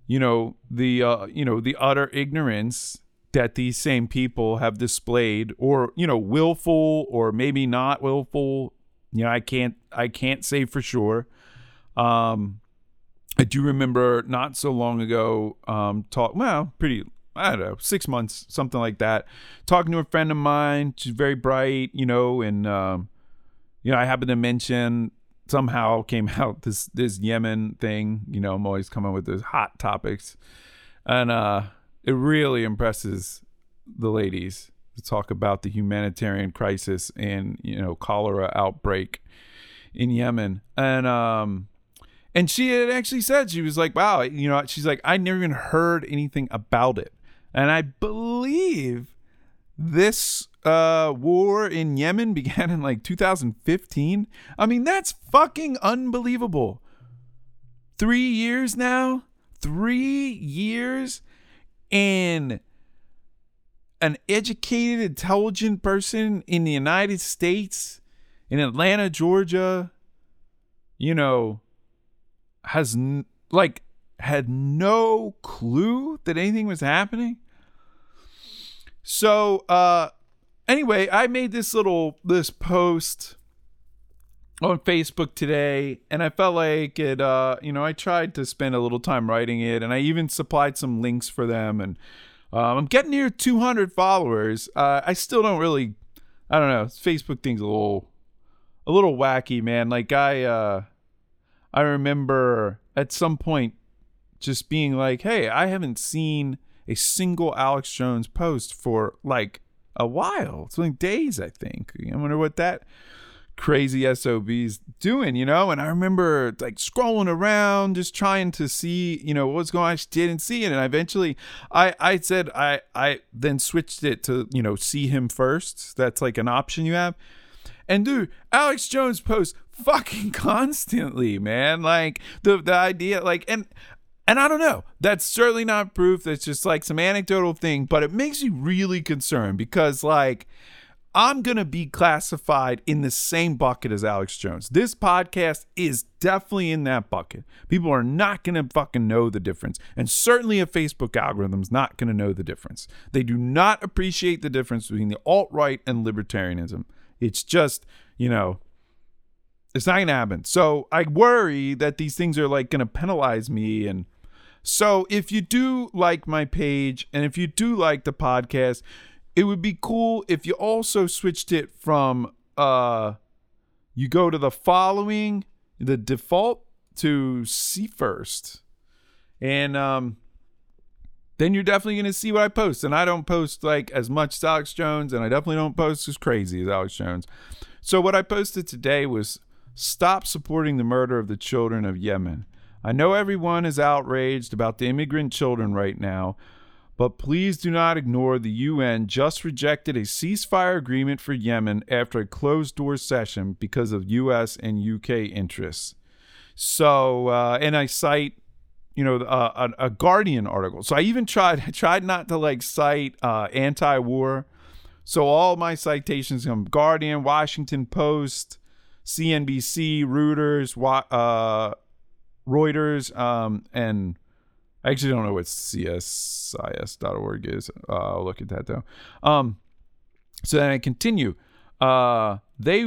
you know the uh, you know the utter ignorance that these same people have displayed or you know willful or maybe not willful. You know i can't i can't say for sure. Um i do remember not so long ago um talk well pretty i don't know six months something like that talking to a friend of mine. She's very bright you know and um you know i happened to mention somehow came out this this Yemen thing. You know, I'm always coming with those hot topics, and uh, it really impresses the ladies to talk about the humanitarian crisis and you know cholera outbreak in Yemen, and um, and she had actually said she was like, wow, you know, she's like, I never even heard anything about it, and I believe this uh, war in Yemen began in like 2015. I mean, that's fucking unbelievable. Three years now? Three years? And an educated, intelligent person in the United States, in Atlanta, Georgia, you know, has n- like had no clue that anything was happening. So, uh, anyway, I made this little this post on Facebook today, and I felt like it. Uh, you know, I tried to spend a little time writing it, and I even supplied some links for them. And um, I'm getting near 200 followers. Uh, I still don't really. I don't know. Facebook thing's a little, a little wacky, man. Like I, uh, I remember at some point just being like, "Hey, I haven't seen a single Alex Jones post for like a while. It's like days, I think. I wonder what that crazy SOB's doing, you know? And I remember like scrolling around, just trying to see, you know, what's going on. I didn't see it. And eventually I, I said, I, I then switched it to, you know, see him first. That's like an option you have. And dude, Alex Jones posts fucking constantly, man. Like the the idea, like and and I don't know. That's certainly not proof. That's just like some anecdotal thing, but it makes me really concerned because like I'm going to be classified in the same bucket as Alex Jones. This podcast is definitely in that bucket. People are not going to fucking know the difference. And certainly a Facebook algorithm's not going to know the difference. They do not appreciate the difference between the alt right and libertarianism. It's just, you know, it's not going to happen. So I worry that these things are like going to penalize me. And so if you do like my page and if you do like the podcast, it would be cool if you also switched it from uh you go to the following the default to see first and um then you're definitely going to see what I post. And I don't post like as much as Alex Jones, and I definitely don't post as crazy as Alex Jones. So, what I posted today was stop supporting the murder of the children of Yemen. I know everyone is outraged about the immigrant children right now, but please do not ignore the UN just rejected a ceasefire agreement for Yemen after a closed door session because of US and UK interests. So, uh, and I cite, you know, uh, a, a, Guardian article. So I even tried tried not to like cite uh, anti-war. So all my citations come Guardian, Washington Post, CNBC, Reuters, uh, Reuters, um, and I actually don't know what csis.org is. Uh, I'll look at that though. Um, so then I continue. Uh, they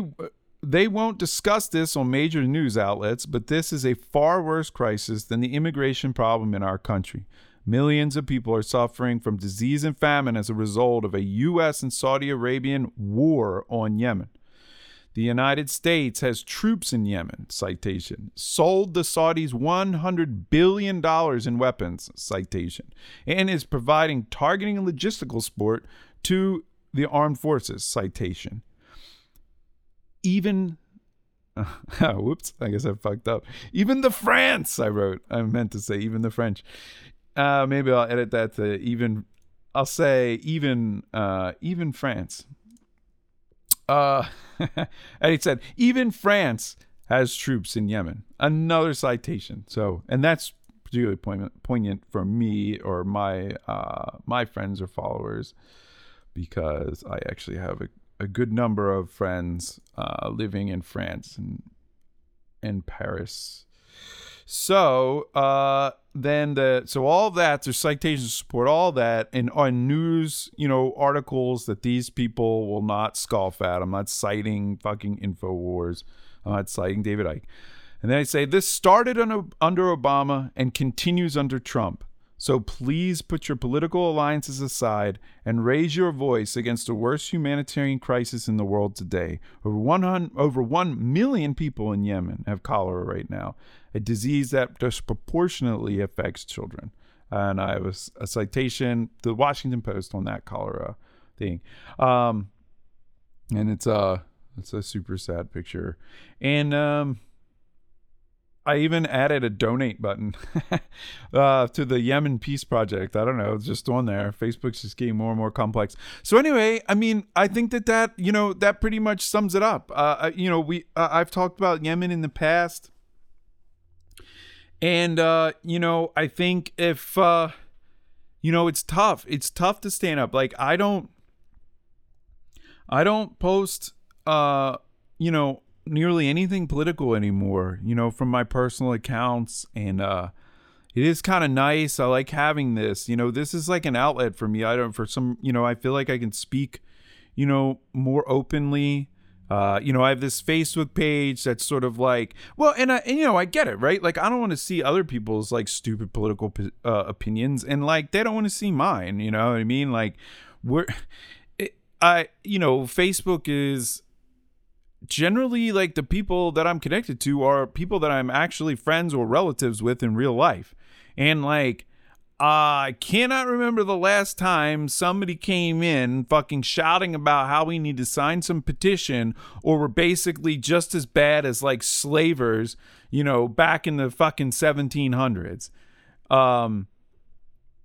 they won't discuss this on major news outlets, but this is a far worse crisis than the immigration problem in our country. Millions of people are suffering from disease and famine as a result of a U.S. and Saudi Arabian war on Yemen. The United States has troops in Yemen, citation. Sold the Saudis $100 billion in weapons, citation. And is providing targeting and logistical support to the armed forces, citation. Even, uh, whoops, I guess I fucked up. Even the France, I wrote. I meant to say even the French. Uh, maybe I'll edit that to even, I'll say even, uh, even France. Uh, and he said, even France has troops in Yemen. Another citation. So, and that's particularly poignant, poignant for me or my uh, my friends or followers because I actually have a, a good number of friends uh, living in France and in Paris. So, uh, then the so all that there's citations to support all that and on news you know articles that these people will not scoff at. I'm not citing fucking infowars. I'm not citing david icke. And then i say this started under, under obama and continues under trump. So please put your political alliances aside and raise your voice against the worst humanitarian crisis in the world today. Over 100, over 1 million people in Yemen have cholera right now, a disease that disproportionately affects children. And I have a, a citation, the Washington Post on that cholera thing. Um, and it's a, it's a super sad picture. And, um, I even added a donate button uh, to the Yemen Peace Project. I don't know, it's just on there. Facebook's just getting more and more complex. So anyway, I mean, I think that that you know that pretty much sums it up. Uh, you know, we uh, I've talked about Yemen in the past, and uh, you know, I think if uh, you know, it's tough. It's tough to stand up. Like I don't, I don't post. Uh, you know nearly anything political anymore, you know, from my personal accounts. And uh, it is kind of nice. I like having this. You know, this is like an outlet for me. I don't, for some, you know, I feel like I can speak, you know, more openly. Uh, you know, I have this Facebook page that's sort of like, well, and, I, and you know, I get it, right? Like, I don't want to see other people's like stupid political uh, opinions, and like they don't want to see mine. You know what I mean? Like, we're, it, I, you know, Facebook is generally like the people that I'm connected to are people that I'm actually friends or relatives with in real life. And like I cannot remember the last time somebody came in fucking shouting about how we need to sign some petition or were basically just as bad as like slavers, you know, back in the fucking 1700s. Um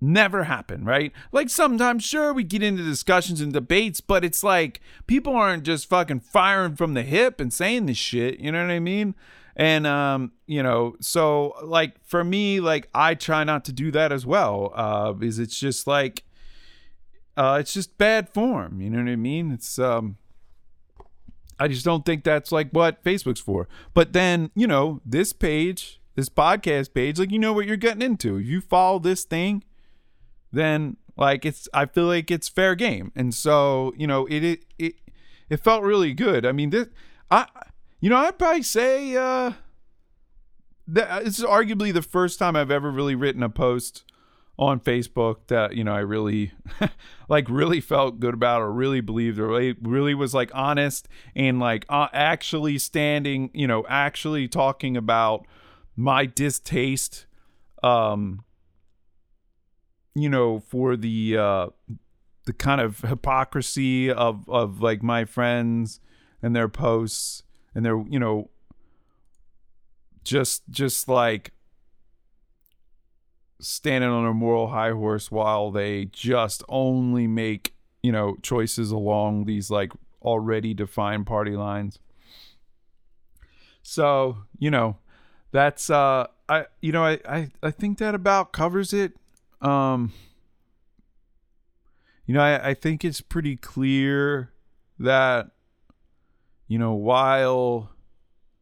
never happen, right? Like sometimes, sure, we get into discussions and debates, but it's like people aren't just fucking firing from the hip and saying this shit. You know what I mean? And um, you know, so like for me, like I try not to do that as well. Uh, because it's just like uh it's just bad form, you know what I mean? It's um I just don't think that's like what Facebook's for. But then, you know, this page, this podcast page, like you know what you're getting into. If you follow this thing, then like it's I feel like it's fair game. And so, you know, it it it, it felt really good. I mean, this I you know, I'd probably say uh that this is arguably the first time I've ever really written a post on Facebook that you know I really like really felt good about or really believed or really, really was like honest and like uh, actually standing you know actually talking about my distaste um you know for the uh the kind of hypocrisy of of like my friends and their posts and they're you know just just like standing on a moral high horse while they just only make you know choices along these like already defined party lines. So you know that's uh i you know i i, I think that about covers it. Um you know I, I think it's pretty clear that you know while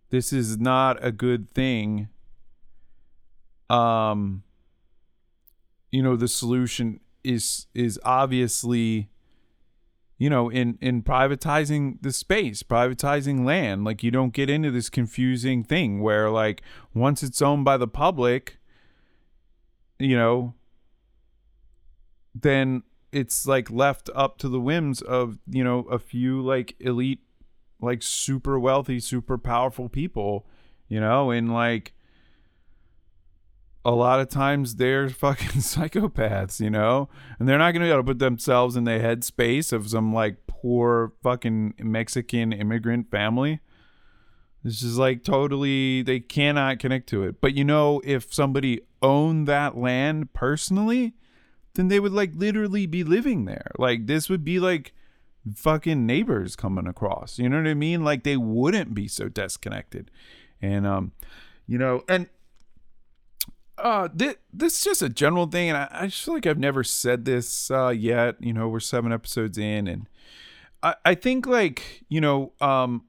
this is not a good thing um you know the solution is is obviously you know in in privatizing the space privatizing land. Like you don't get into this confusing thing where like once it's owned by the public you know then it's like left up to the whims of you know a few like elite like super wealthy super powerful people you know and like a lot of times they're fucking psychopaths, you know? And they're not to be able to put themselves in the headspace of some like poor fucking Mexican immigrant family. This is like totally, they cannot connect to it. But you know, if somebody owned that land personally, then they would like literally be living there. Like this would be like fucking neighbors coming across. You know what I mean? Like they wouldn't be so disconnected. And, um, you know, and uh this, this is just a general thing and I, I just feel like i've never said this uh yet you know we're seven episodes in and i i think like you know um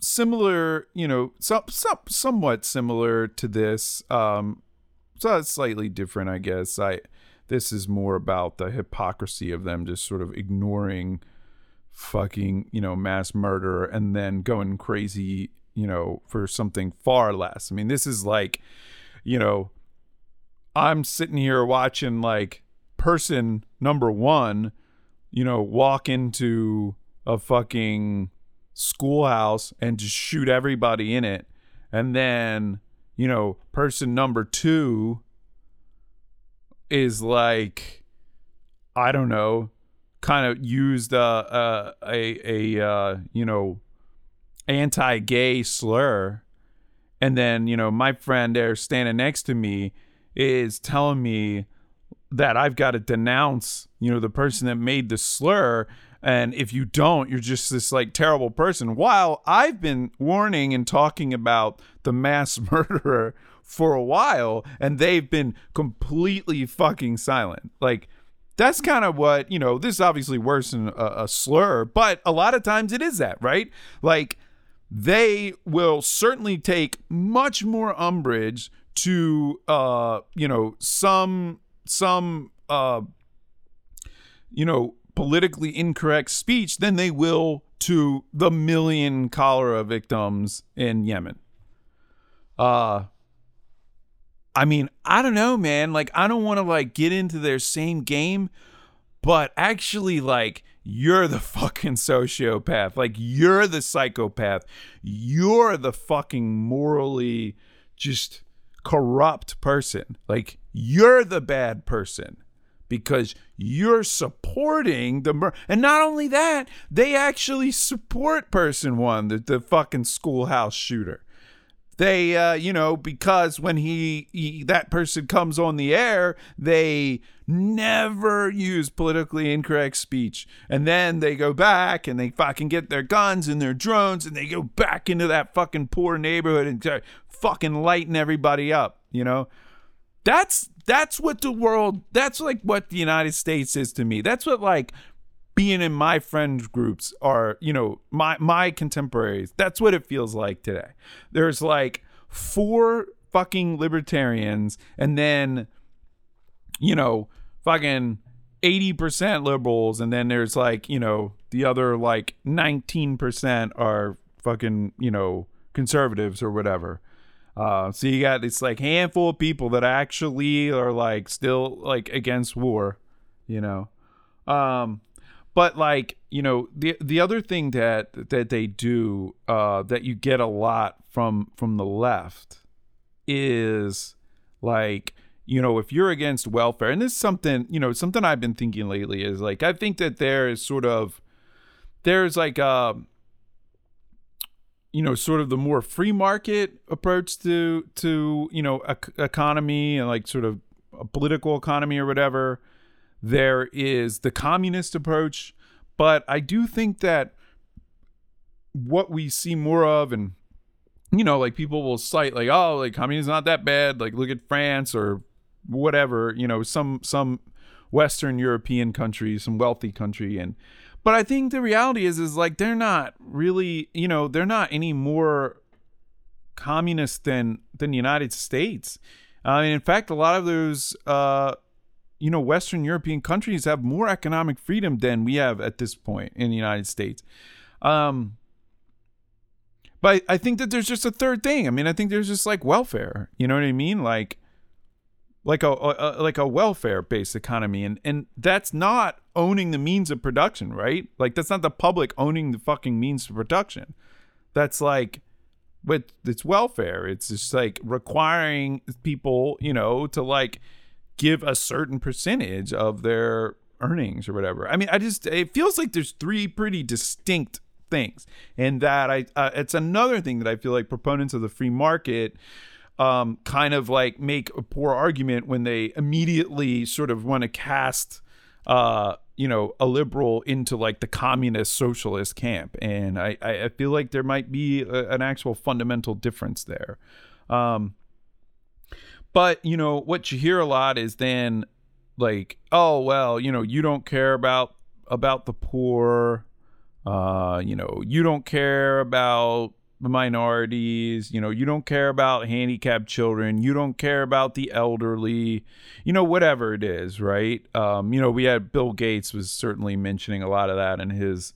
similar you know some, some somewhat similar to this um so it's slightly different i guess i this is more about the hypocrisy of them just sort of ignoring fucking you know mass murder and then going crazy you know for something far less i mean this is like you know I'm sitting here watching like person number one, you know, walk into a fucking schoolhouse and just shoot everybody in it. And then, you know, person number two is like, I don't know, kind of used uh, uh, a, a, uh, you know, anti gay slur. And then, you know, my friend there standing next to me is telling me that I've got to denounce, you know, the person that made the slur. And if you don't, you're just this like terrible person. While I've been warning and talking about the mass murderer for a while, and they've been completely fucking silent. Like, that's kind of what, you know, this is obviously worse than a, a slur, but a lot of times it is that, right? Like, they will certainly take much more umbrage to uh you know some some uh you know politically incorrect speech than they will to the million cholera victims in Yemen. Uh I mean, I don't know, man. Like I don't want to like get into their same game, but actually like you're the fucking sociopath. Like you're the psychopath. You're the fucking morally just corrupt person. Like you're the bad person because you're supporting the mur- and not only that, they actually support person one, the, the fucking schoolhouse shooter. They uh, you know because when he, he that person comes on the air they never use politically incorrect speech. And then they go back and they fucking get their guns and their drones and they go back into that fucking poor neighborhood and fucking lighten everybody up you know? That's that's what the world that's like what the united states is to me. That's what like being in my friend groups are you know my my contemporaries that's what it feels like today. There's like four fucking libertarians and then you know fucking 80% liberals and then there's like you know the other like 19% are fucking you know conservatives or whatever. Uh, so you got this like handful of people that actually are like still like against war you know? Um but like you know the the other thing that that they do uh, that you get a lot from from the left is like you know if you're against welfare and this is something you know something I've been thinking lately is like I think that there is sort of there's like uh you know sort of the more free market approach to to you know ec- economy and like sort of a political economy or whatever there is the communist approach, but I do think that what we see more of and you know like people will cite like oh like communism's not that bad like look at France or whatever you know some some western european country some wealthy country and but i think the reality is is like they're not really you know they're not any more communist than than the united states. I mean in fact a lot of those uh you know, Western European countries have more economic freedom than we have at this point in the United States. Um, but I think that there's just a third thing. I mean, I think there's just like welfare. You know what I mean? Like, like a, a like a welfare based economy, and and that's not owning the means of production, right? Like that's not the public owning the fucking means of production. That's like but it's welfare. It's just like requiring people, you know, to like give a certain percentage of their earnings or whatever. I mean, I just it feels like there's three pretty distinct things, and that I uh, it's another thing that I feel like proponents of the free market um, kind of like make a poor argument when they immediately sort of want to cast uh, you know a liberal into like the communist socialist camp, and I I feel like there might be a, an actual fundamental difference there. Um, but, you know, what you hear a lot is then like, oh, well, you know, you don't care about about the poor. Uh, you know, you don't care about the minorities, you know, you don't care about handicapped children, you don't care about the elderly, you know, whatever it is, right? Um, you know, we had Bill Gates was certainly mentioning a lot of that in his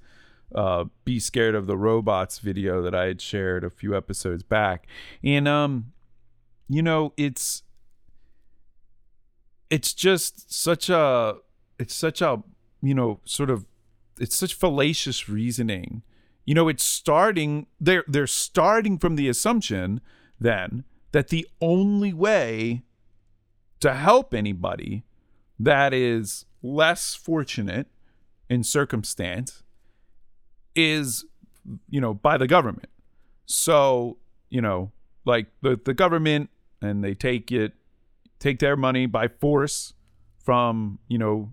uh, be scared of the robots video that I had shared a few episodes back. And um, you know, it's it's just such a it's such a you know sort of it's such fallacious reasoning. You know it's starting they're they're starting from the assumption then that the only way to help anybody that is less fortunate in circumstance is you know by the government. So you know like the the government and they take it take their money by force from, you know,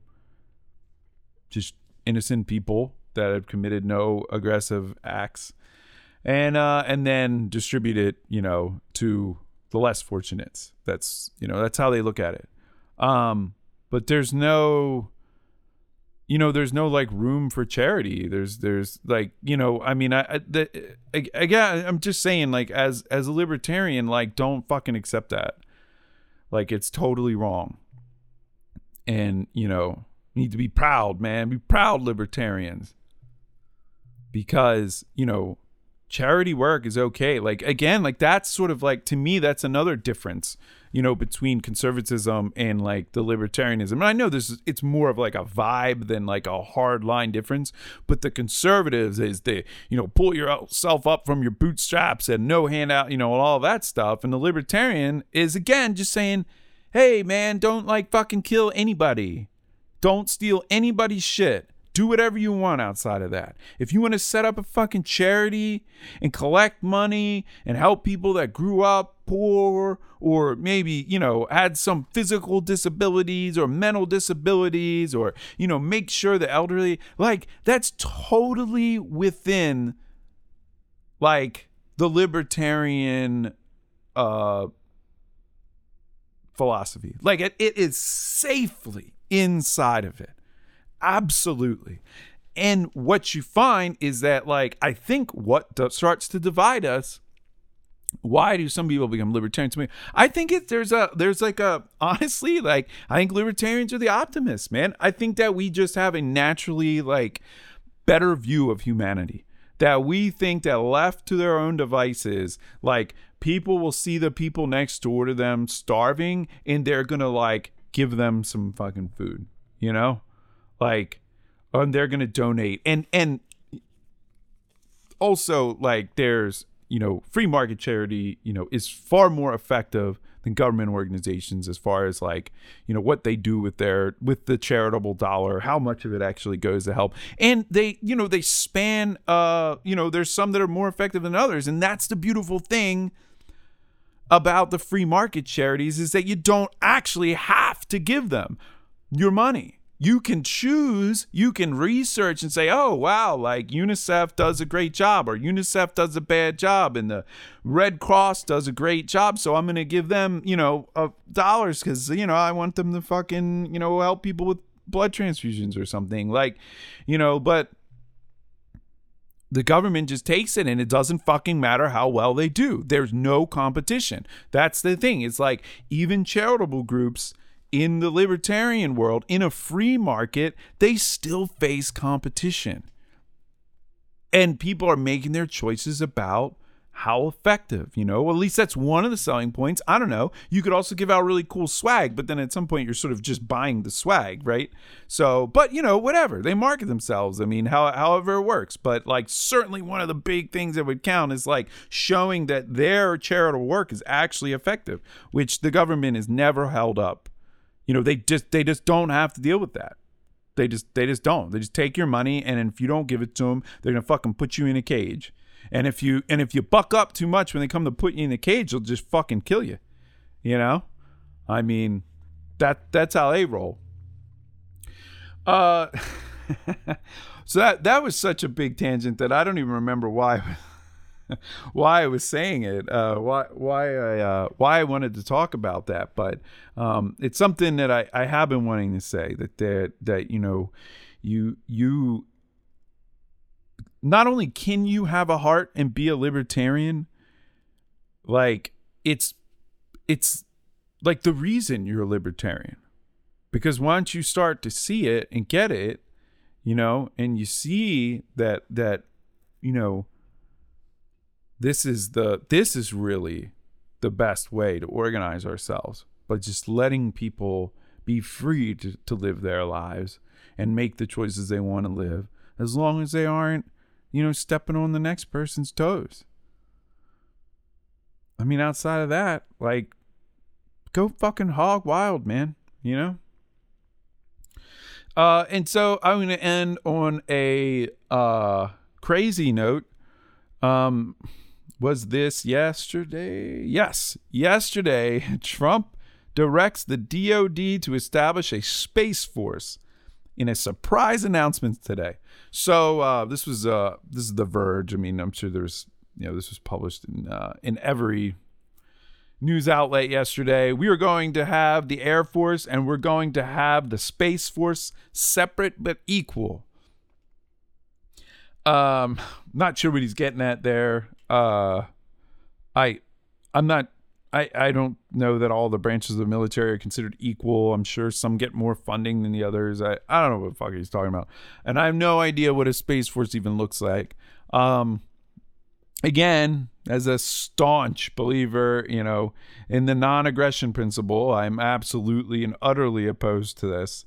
just innocent people that have committed no aggressive acts and uh and then distribute it, you know, to the less fortunates. That's, you know, that's how they look at it. Um but there's no you know there's no like room for charity there's there's like you know i mean i, I the, again i'm just saying like as as a libertarian like don't fucking accept that like it's totally wrong. And, you know, need to be proud, man. Be proud libertarians. Because, you know, charity work is okay. Like again, like that's sort of like to me that's another difference, you know, between conservatism and like the libertarianism. And I know this is it's more of like a vibe than like a hard line difference, but the conservatives is the, you know, pull yourself up from your bootstraps and no handout, you know, and all that stuff. And the libertarian is again just saying, "Hey man, don't like fucking kill anybody. Don't steal anybody's shit." Do whatever you want outside of that. If you want to set up a fucking charity and collect money and help people that grew up poor or maybe, you know, had some physical disabilities or mental disabilities or, you know, make sure the elderly, like, that's totally within, like, the libertarian, uh, philosophy. Like it, it is safely inside of it. Absolutely. And what you find is that, like, I think what do- starts to divide us. Why do some people become libertarians? To me, I think it there's a there's like a honestly like I think libertarians are the optimists, man. I think that we just have a naturally like better view of humanity. That we think that left to their own devices, like people will see the people next door to them starving and they're gonna like give them some fucking food, you know? Like and they're gonna donate. And and also like there's you know free market charity you know is far more effective than government organizations as far as like you know what they do with their with the charitable dollar how much of it actually goes to help. And they you know they span uh you know there's some that are more effective than others. And that's the beautiful thing about the free market charities is that you don't actually have to give them your money you can choose, you can research and say, oh, wow, like UNICEF does a great job, or UNICEF does a bad job, and the Red Cross does a great job. So I'm going to give them, you know, uh, dollars because, you know, I want them to fucking, you know, help people with blood transfusions or something. Like, you know, but the government just takes it and it doesn't fucking matter how well they do. There's no competition. That's the thing. It's like even charitable groups in the libertarian world, in a free market, they still face competition. And people are making their choices about how effective, you know? Well, at least that's one of the selling points. I don't know. You could also give out really cool swag, but then at some point you're sort of just buying the swag, right? So, but you know, whatever. They market themselves. I mean, how, however it works. But like, certainly one of the big things that would count is like showing that their charitable work is actually effective, which the government has never held up you know, they just they just don't have to deal with that. They just they just don't. They just take your money, and if you don't give it to them, they're gonna fucking put you in a cage. And if you and if you buck up too much when they come to put you in the cage, they'll just fucking kill you. You know, I mean, that that's how they roll. Uh, so that that was such a big tangent that I don't even remember why why I was saying it, uh, why why I uh, why I wanted to talk about that, but um, it's something that I, I have been wanting to say that that that you know you you not only can you have a heart and be a libertarian, like it's it's like the reason you're a libertarian, because once you start to see it and get it, you know, and you see that that you know this is the this is really the best way to organize ourselves but just letting people be free to, to live their lives and make the choices they want to live as long as they aren't you know stepping on the next person's toes. I mean outside of that like go fucking hog wild man you know? Uh and so i'm gonna end on a uh crazy note. Um was this yesterday? Yes, yesterday, Trump directs the DoD to establish a space force in a surprise announcement today. So uh, this was uh, this is The Verge. I mean, I'm sure there's you know this was published in uh, in every news outlet yesterday. We are going to have the Air Force and we're going to have the Space Force separate but equal. Um, not sure what he's getting at there uh, I, I'm not. I, I don't know that all the branches of the military are considered equal. I'm sure some get more funding than the others. I, I don't know what the fuck he's talking about. And I have no idea what a Space Force even looks like. Um, again, as a staunch believer, you know, in the non aggression principle, I'm absolutely and utterly opposed to this.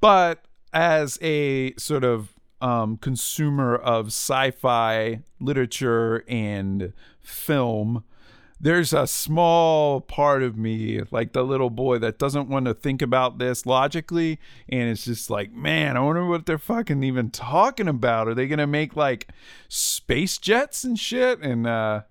But as a sort of um, consumer of sci-fi literature and film, there's a small part of me, like the little boy, that doesn't want to think about this logically. And it's just like, man, I wonder what they're fucking even talking about. Are they going to make like space jets and shit? And, uh,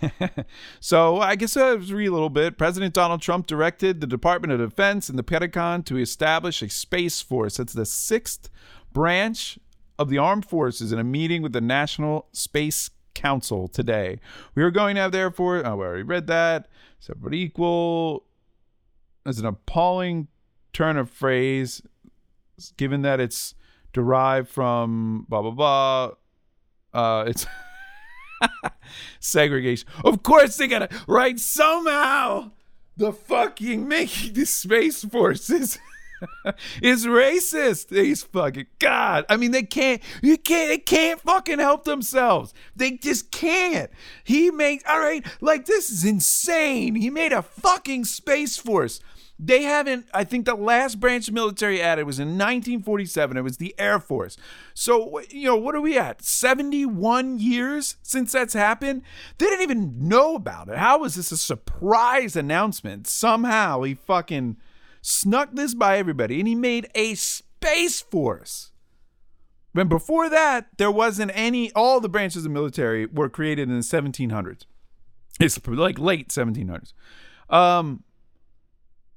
so I guess I was read a little bit. President Donald Trump directed the Department of Defense and the Pentagon to establish a space force. That's the sixth branch of the armed forces in a meeting with the National Space Council today. We are going to have therefore. Oh, I already read that. Separate equal as an appalling turn of phrase, given that it's derived from blah blah blah. Uh, it's segregation. Of course, they gotta right somehow. The fucking making the space forces. is racist. These fucking God. I mean, they can't. You can't. They can't fucking help themselves. They just can't. He made. All right. Like this is insane. He made a fucking space force. They haven't. I think the last branch of military added was in 1947. It was the Air Force. So you know what are we at? 71 years since that's happened. They didn't even know about it. How was this a surprise announcement? Somehow he fucking snuck this by everybody, and he made a space force. When before that, there wasn't any, all the branches of military were created in the 1700s. It's like late 1700s. Um,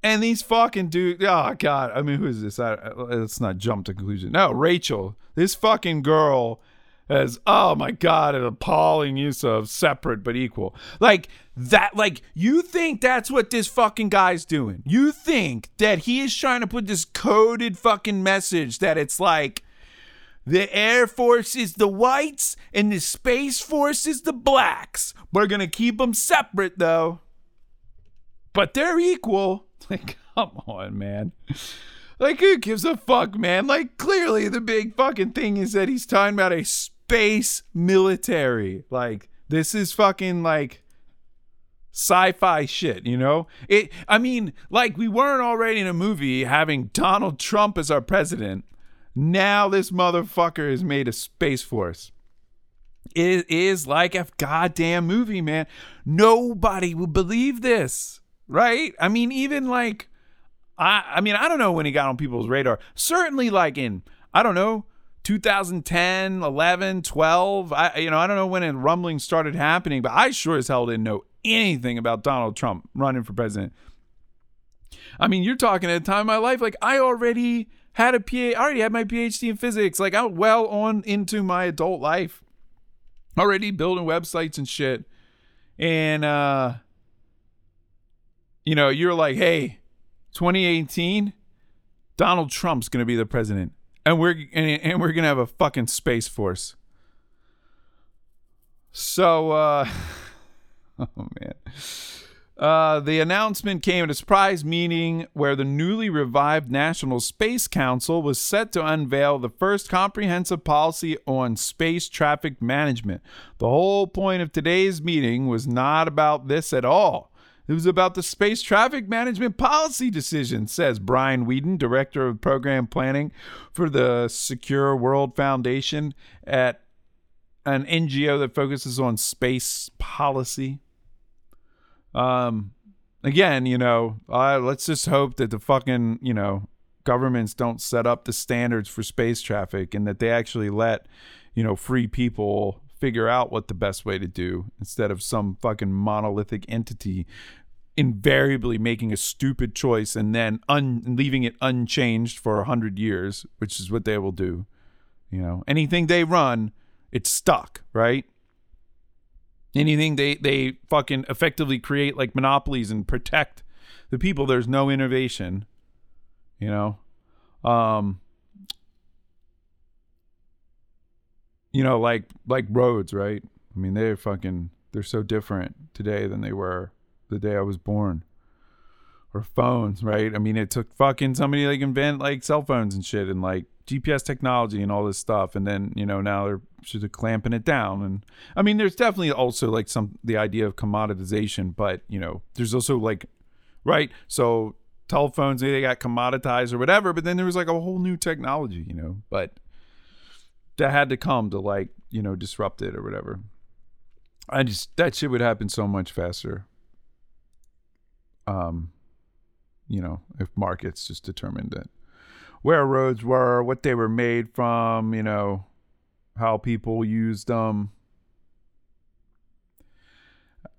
and these fucking dudes, oh God, I mean, who is this? I, let's not jump to conclusion. No, Rachel, this fucking girl as oh my god an appalling use of separate but equal. Like that like you think that's what this fucking guy's doing. You think that he is trying to put this coded fucking message that it's like the air force is the whites and the space force is the blacks. We're gonna keep them separate though. But they're equal. Like come on man. Like who gives a fuck man? Like clearly the big fucking thing is that he's talking about a space military. Like this is fucking like sci-fi shit, you know? It I mean, like we weren't already in a movie having Donald Trump as our president. Now this motherfucker has made a space force. It is like a goddamn movie, man. Nobody would believe this, right? I mean, even like I I mean, I don't know when he got on people's radar. Certainly like in I don't know, 2010, 11, 12. I you know, I don't know when a rumbling started happening, but I sure as hell didn't know anything about Donald Trump running for president. I mean, you're talking at a time in my life like I already had a PA, I already had my PhD in physics. Like I'm well on into my adult life. Already building websites and shit. And uh you know, you're like, "Hey, 2018, Donald Trump's going to be the president." And we're and, and we're gonna have a fucking space force. So, uh, oh man. Uh, the announcement came at a surprise meeting where the newly revived National Space Council was set to unveil the first comprehensive policy on space traffic management. The whole point of today's meeting was not about this at all. It was about the space traffic management policy decision, says Brian Weeden, Director of Program Planning for the Secure World Foundation at an NGO that focuses on space policy. Um, again, you know, uh, let's just hope that the fucking, you know, governments don't set up the standards for space traffic and that they actually let, you know, free people figure out what the best way to do instead of some fucking monolithic entity invariably making a stupid choice and then un- leaving it unchanged for a hundred years, which is what they will do. You know, anything they run, it's stuck, right? Anything they they fucking effectively create like monopolies and protect the people. There's no innovation. You know, um, you know, like like roads, right? I mean, they're fucking they're so different today than they were the day I was born. Or phones, right? I mean, it took fucking somebody like invent like cell phones and shit and like GPS technology and all this stuff, and then you know now they're of clamping it down. And I mean, there's definitely also like some the idea of commoditization, but you know, there's also like, right? So telephones they got commoditized or whatever, but then there was like a whole new technology, you know, but that had to come to like you know disrupt it or whatever. I just that shit would happen so much faster um, you know, if markets just determined that where roads were, what they were made from, you know, how people used them.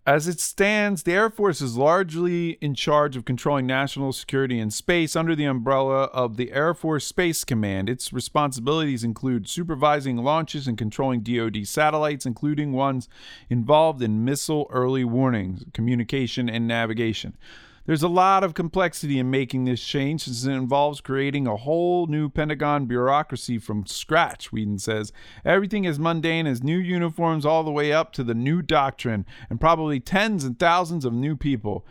As it stands, the Air Force is largely in charge of controlling national security in space under the umbrella of the Air Force Space Command. Its responsibilities include supervising launches and controlling DoD satellites, including ones involved in missile early warnings, communication, and navigation. There's a lot of complexity in making this change since it involves creating a whole new Pentagon bureaucracy from scratch, Weeden says. Everything as mundane as new uniforms all the way up to the new doctrine and probably tens and thousands of new people.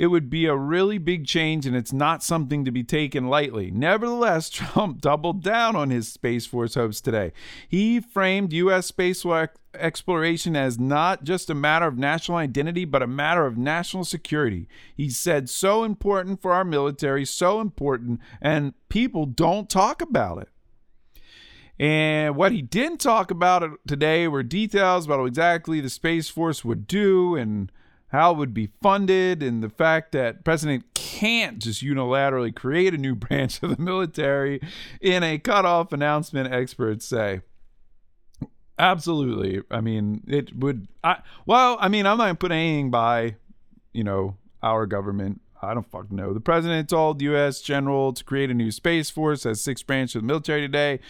It would be a really big change, and it's not something to be taken lightly. Nevertheless, Trump doubled down on his Space Force hopes today. He framed U.S. space exploration as not just a matter of national identity, but a matter of national security. He said, so important for our military, so important, and people don't talk about it. And what he didn't talk about today were details about exactly the Space Force would do and how it would be funded, and the fact that President can't just unilaterally create a new branch of the military in a cutoff announcement, experts say. Absolutely. I mean, it would. I, well, I mean, I'm not putting anything by, you know, our government. I don't fucking know. The president told U.S. general to create a new space force as six branches of the military today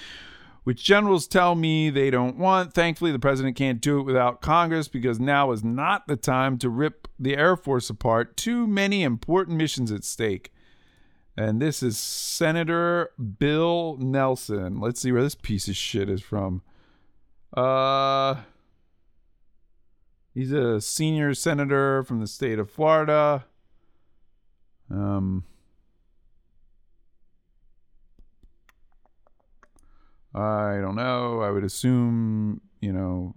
which generals tell me they don't want. Thankfully, the president can't do it without Congress because now is not the time to rip the Air Force apart. Too many important missions at stake. And this is Senator Bill Nelson. Let's see where this piece of shit is from. Uh He's a senior senator from the state of Florida. Um I don't know. I would assume, you know,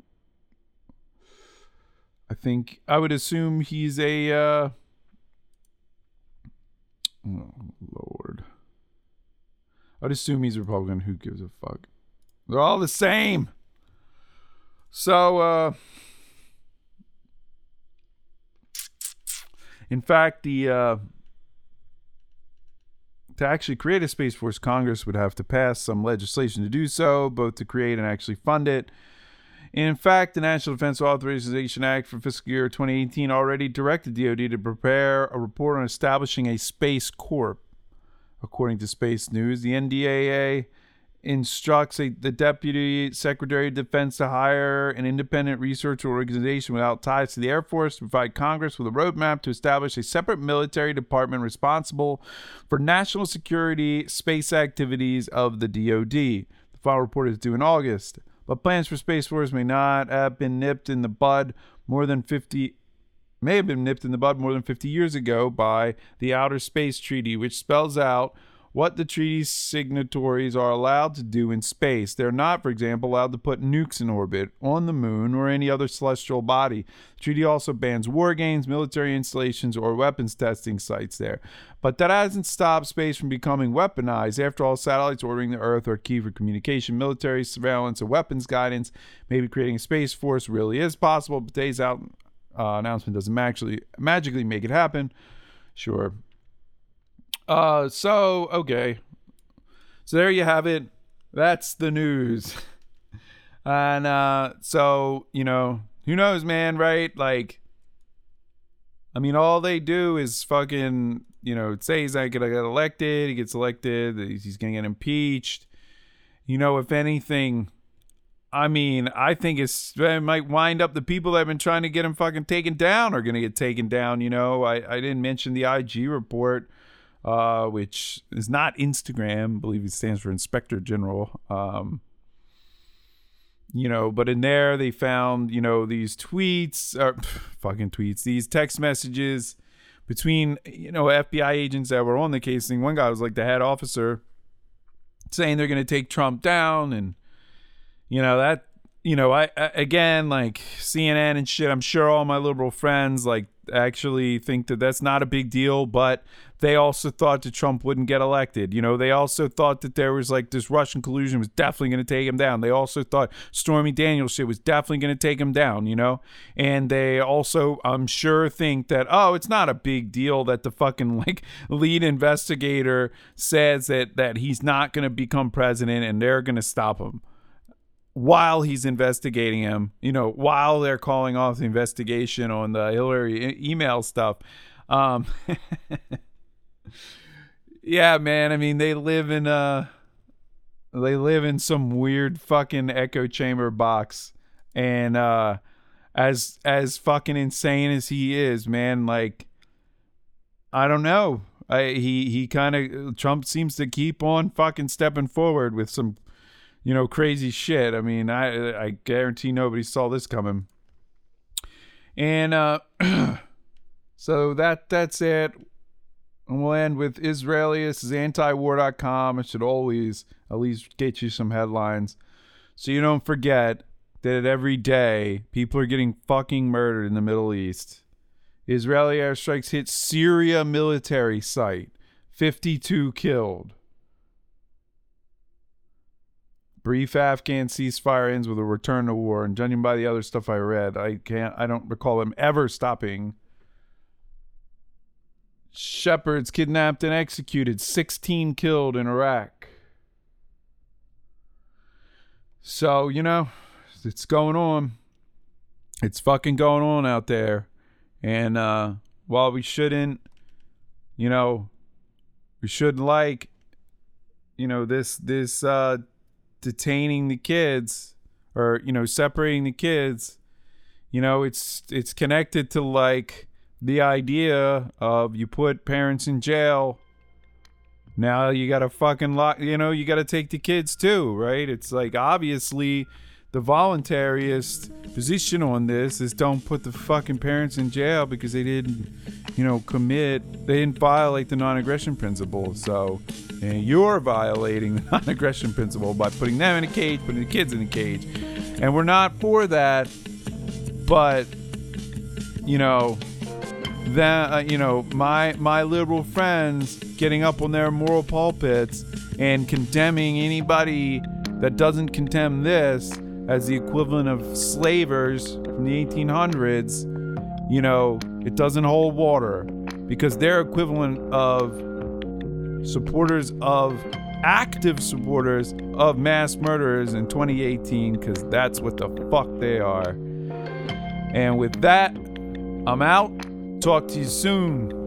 I think I would assume he's a uh oh, Lord. I'd assume he's a Republican. Who gives a fuck? They're all the same. So uh in fact the uh to actually create a Space Force, Congress would have to pass some legislation to do so, both to create and actually fund it. In fact, the National Defense Authorization Act for fiscal year 2018 already directed DoD to prepare a report on establishing a Space Corps. According to Space News, the NDAA instructs a, the Deputy Secretary of Defense to hire an independent research organization without ties to the Air Force to provide Congress with a roadmap to establish a separate military department responsible for national security space activities of the DoD. The final report is due in August, but plans for Space Force may not have been nipped in the bud more than 50 may have been nipped in the bud more than 50 years ago by the Outer Space Treaty, which spells out what the treaty's signatories are allowed to do in space. They're not, for example, allowed to put nukes in orbit, on the moon, or any other celestial body. The treaty also bans war games, military installations, or weapons testing sites there. But that hasn't stopped space from becoming weaponized. After all, satellites orbiting the Earth are key for communication, military surveillance, and weapons guidance. Maybe creating a space force really is possible, but today's out, uh, announcement doesn't actually magically make it happen. Sure, uh, so okay, so there you have it. That's the news. and uh, so you know, who knows, man? Right? Like, I mean, all they do is fucking, you know, say he's not gonna get elected. He gets elected. He's gonna get impeached. You know, if anything, I mean, I think it's it might wind up the people that have been trying to get him fucking taken down are gonna get taken down. You know, I I didn't mention the IG report uh, which is not Instagram. I believe it stands for Inspector General. Um, you know, but in there they found, you know, these tweets, or pff, fucking tweets, these text messages between, you know, FBI agents that were on the case. Thing. One guy was like the head officer saying they're going to take Trump down. And, you know, that, you know, I, I, again, like CNN and shit, I'm sure all my liberal friends, like, actually think that that's not a big deal, but they also thought that Trump wouldn't get elected. You know, they also thought that there was like this Russian collusion was definitely going to take him down. They also thought Stormy Daniels shit was definitely going to take him down, you know? And they also, I'm sure, think that, oh, it's not a big deal that the fucking like lead investigator says that, that he's not going to become president and they're going to stop him while he's investigating him, you know, while they're calling off the investigation on the Hillary e- email stuff. Um, yeah, man. I mean, they live in uh they live in some weird fucking echo chamber box, and uh, as as fucking insane as he is, man, like I don't know. I, he he kind of Trump seems to keep on fucking stepping forward with some you know, crazy shit. I mean, I I guarantee nobody saw this coming. And uh so that that's it. And we'll end with Israelius is antiwar.com. It should always at least get you some headlines. So you don't forget that every day people are getting fucking murdered in the Middle East. Israeli airstrikes hit Syria military site. 52 killed. Brief Afghan ceasefire ends with a return to war, and judging by the other stuff I read, I can't I don't recall them ever stopping. Shepherds kidnapped and executed, 16 killed in Iraq. So, you know, it's going on. It's fucking going on out there. And uh while we shouldn't, you know, we shouldn't like you know this this uh detaining the kids or you know separating the kids you know it's it's connected to like the idea of you put parents in jail. Now you gotta fucking lock you know you gotta take the kids too right? It's like obviously the voluntaryist position on this is don't put the fucking parents in jail because they didn't, you know, commit, they didn't violate the non aggression principle. So and you're violating the non aggression principle by putting them in a cage, putting the kids in a cage. And we're not for that, but, you know, that uh, you know my my liberal friends getting up on their moral pulpits and condemning anybody that doesn't condemn this as the equivalent of slavers from the 1800s, you know, it doesn't hold water because they're equivalent of supporters of active supporters of mass murderers in 2018 because that's what the fuck they are. And with that, I'm out. Talk to you soon.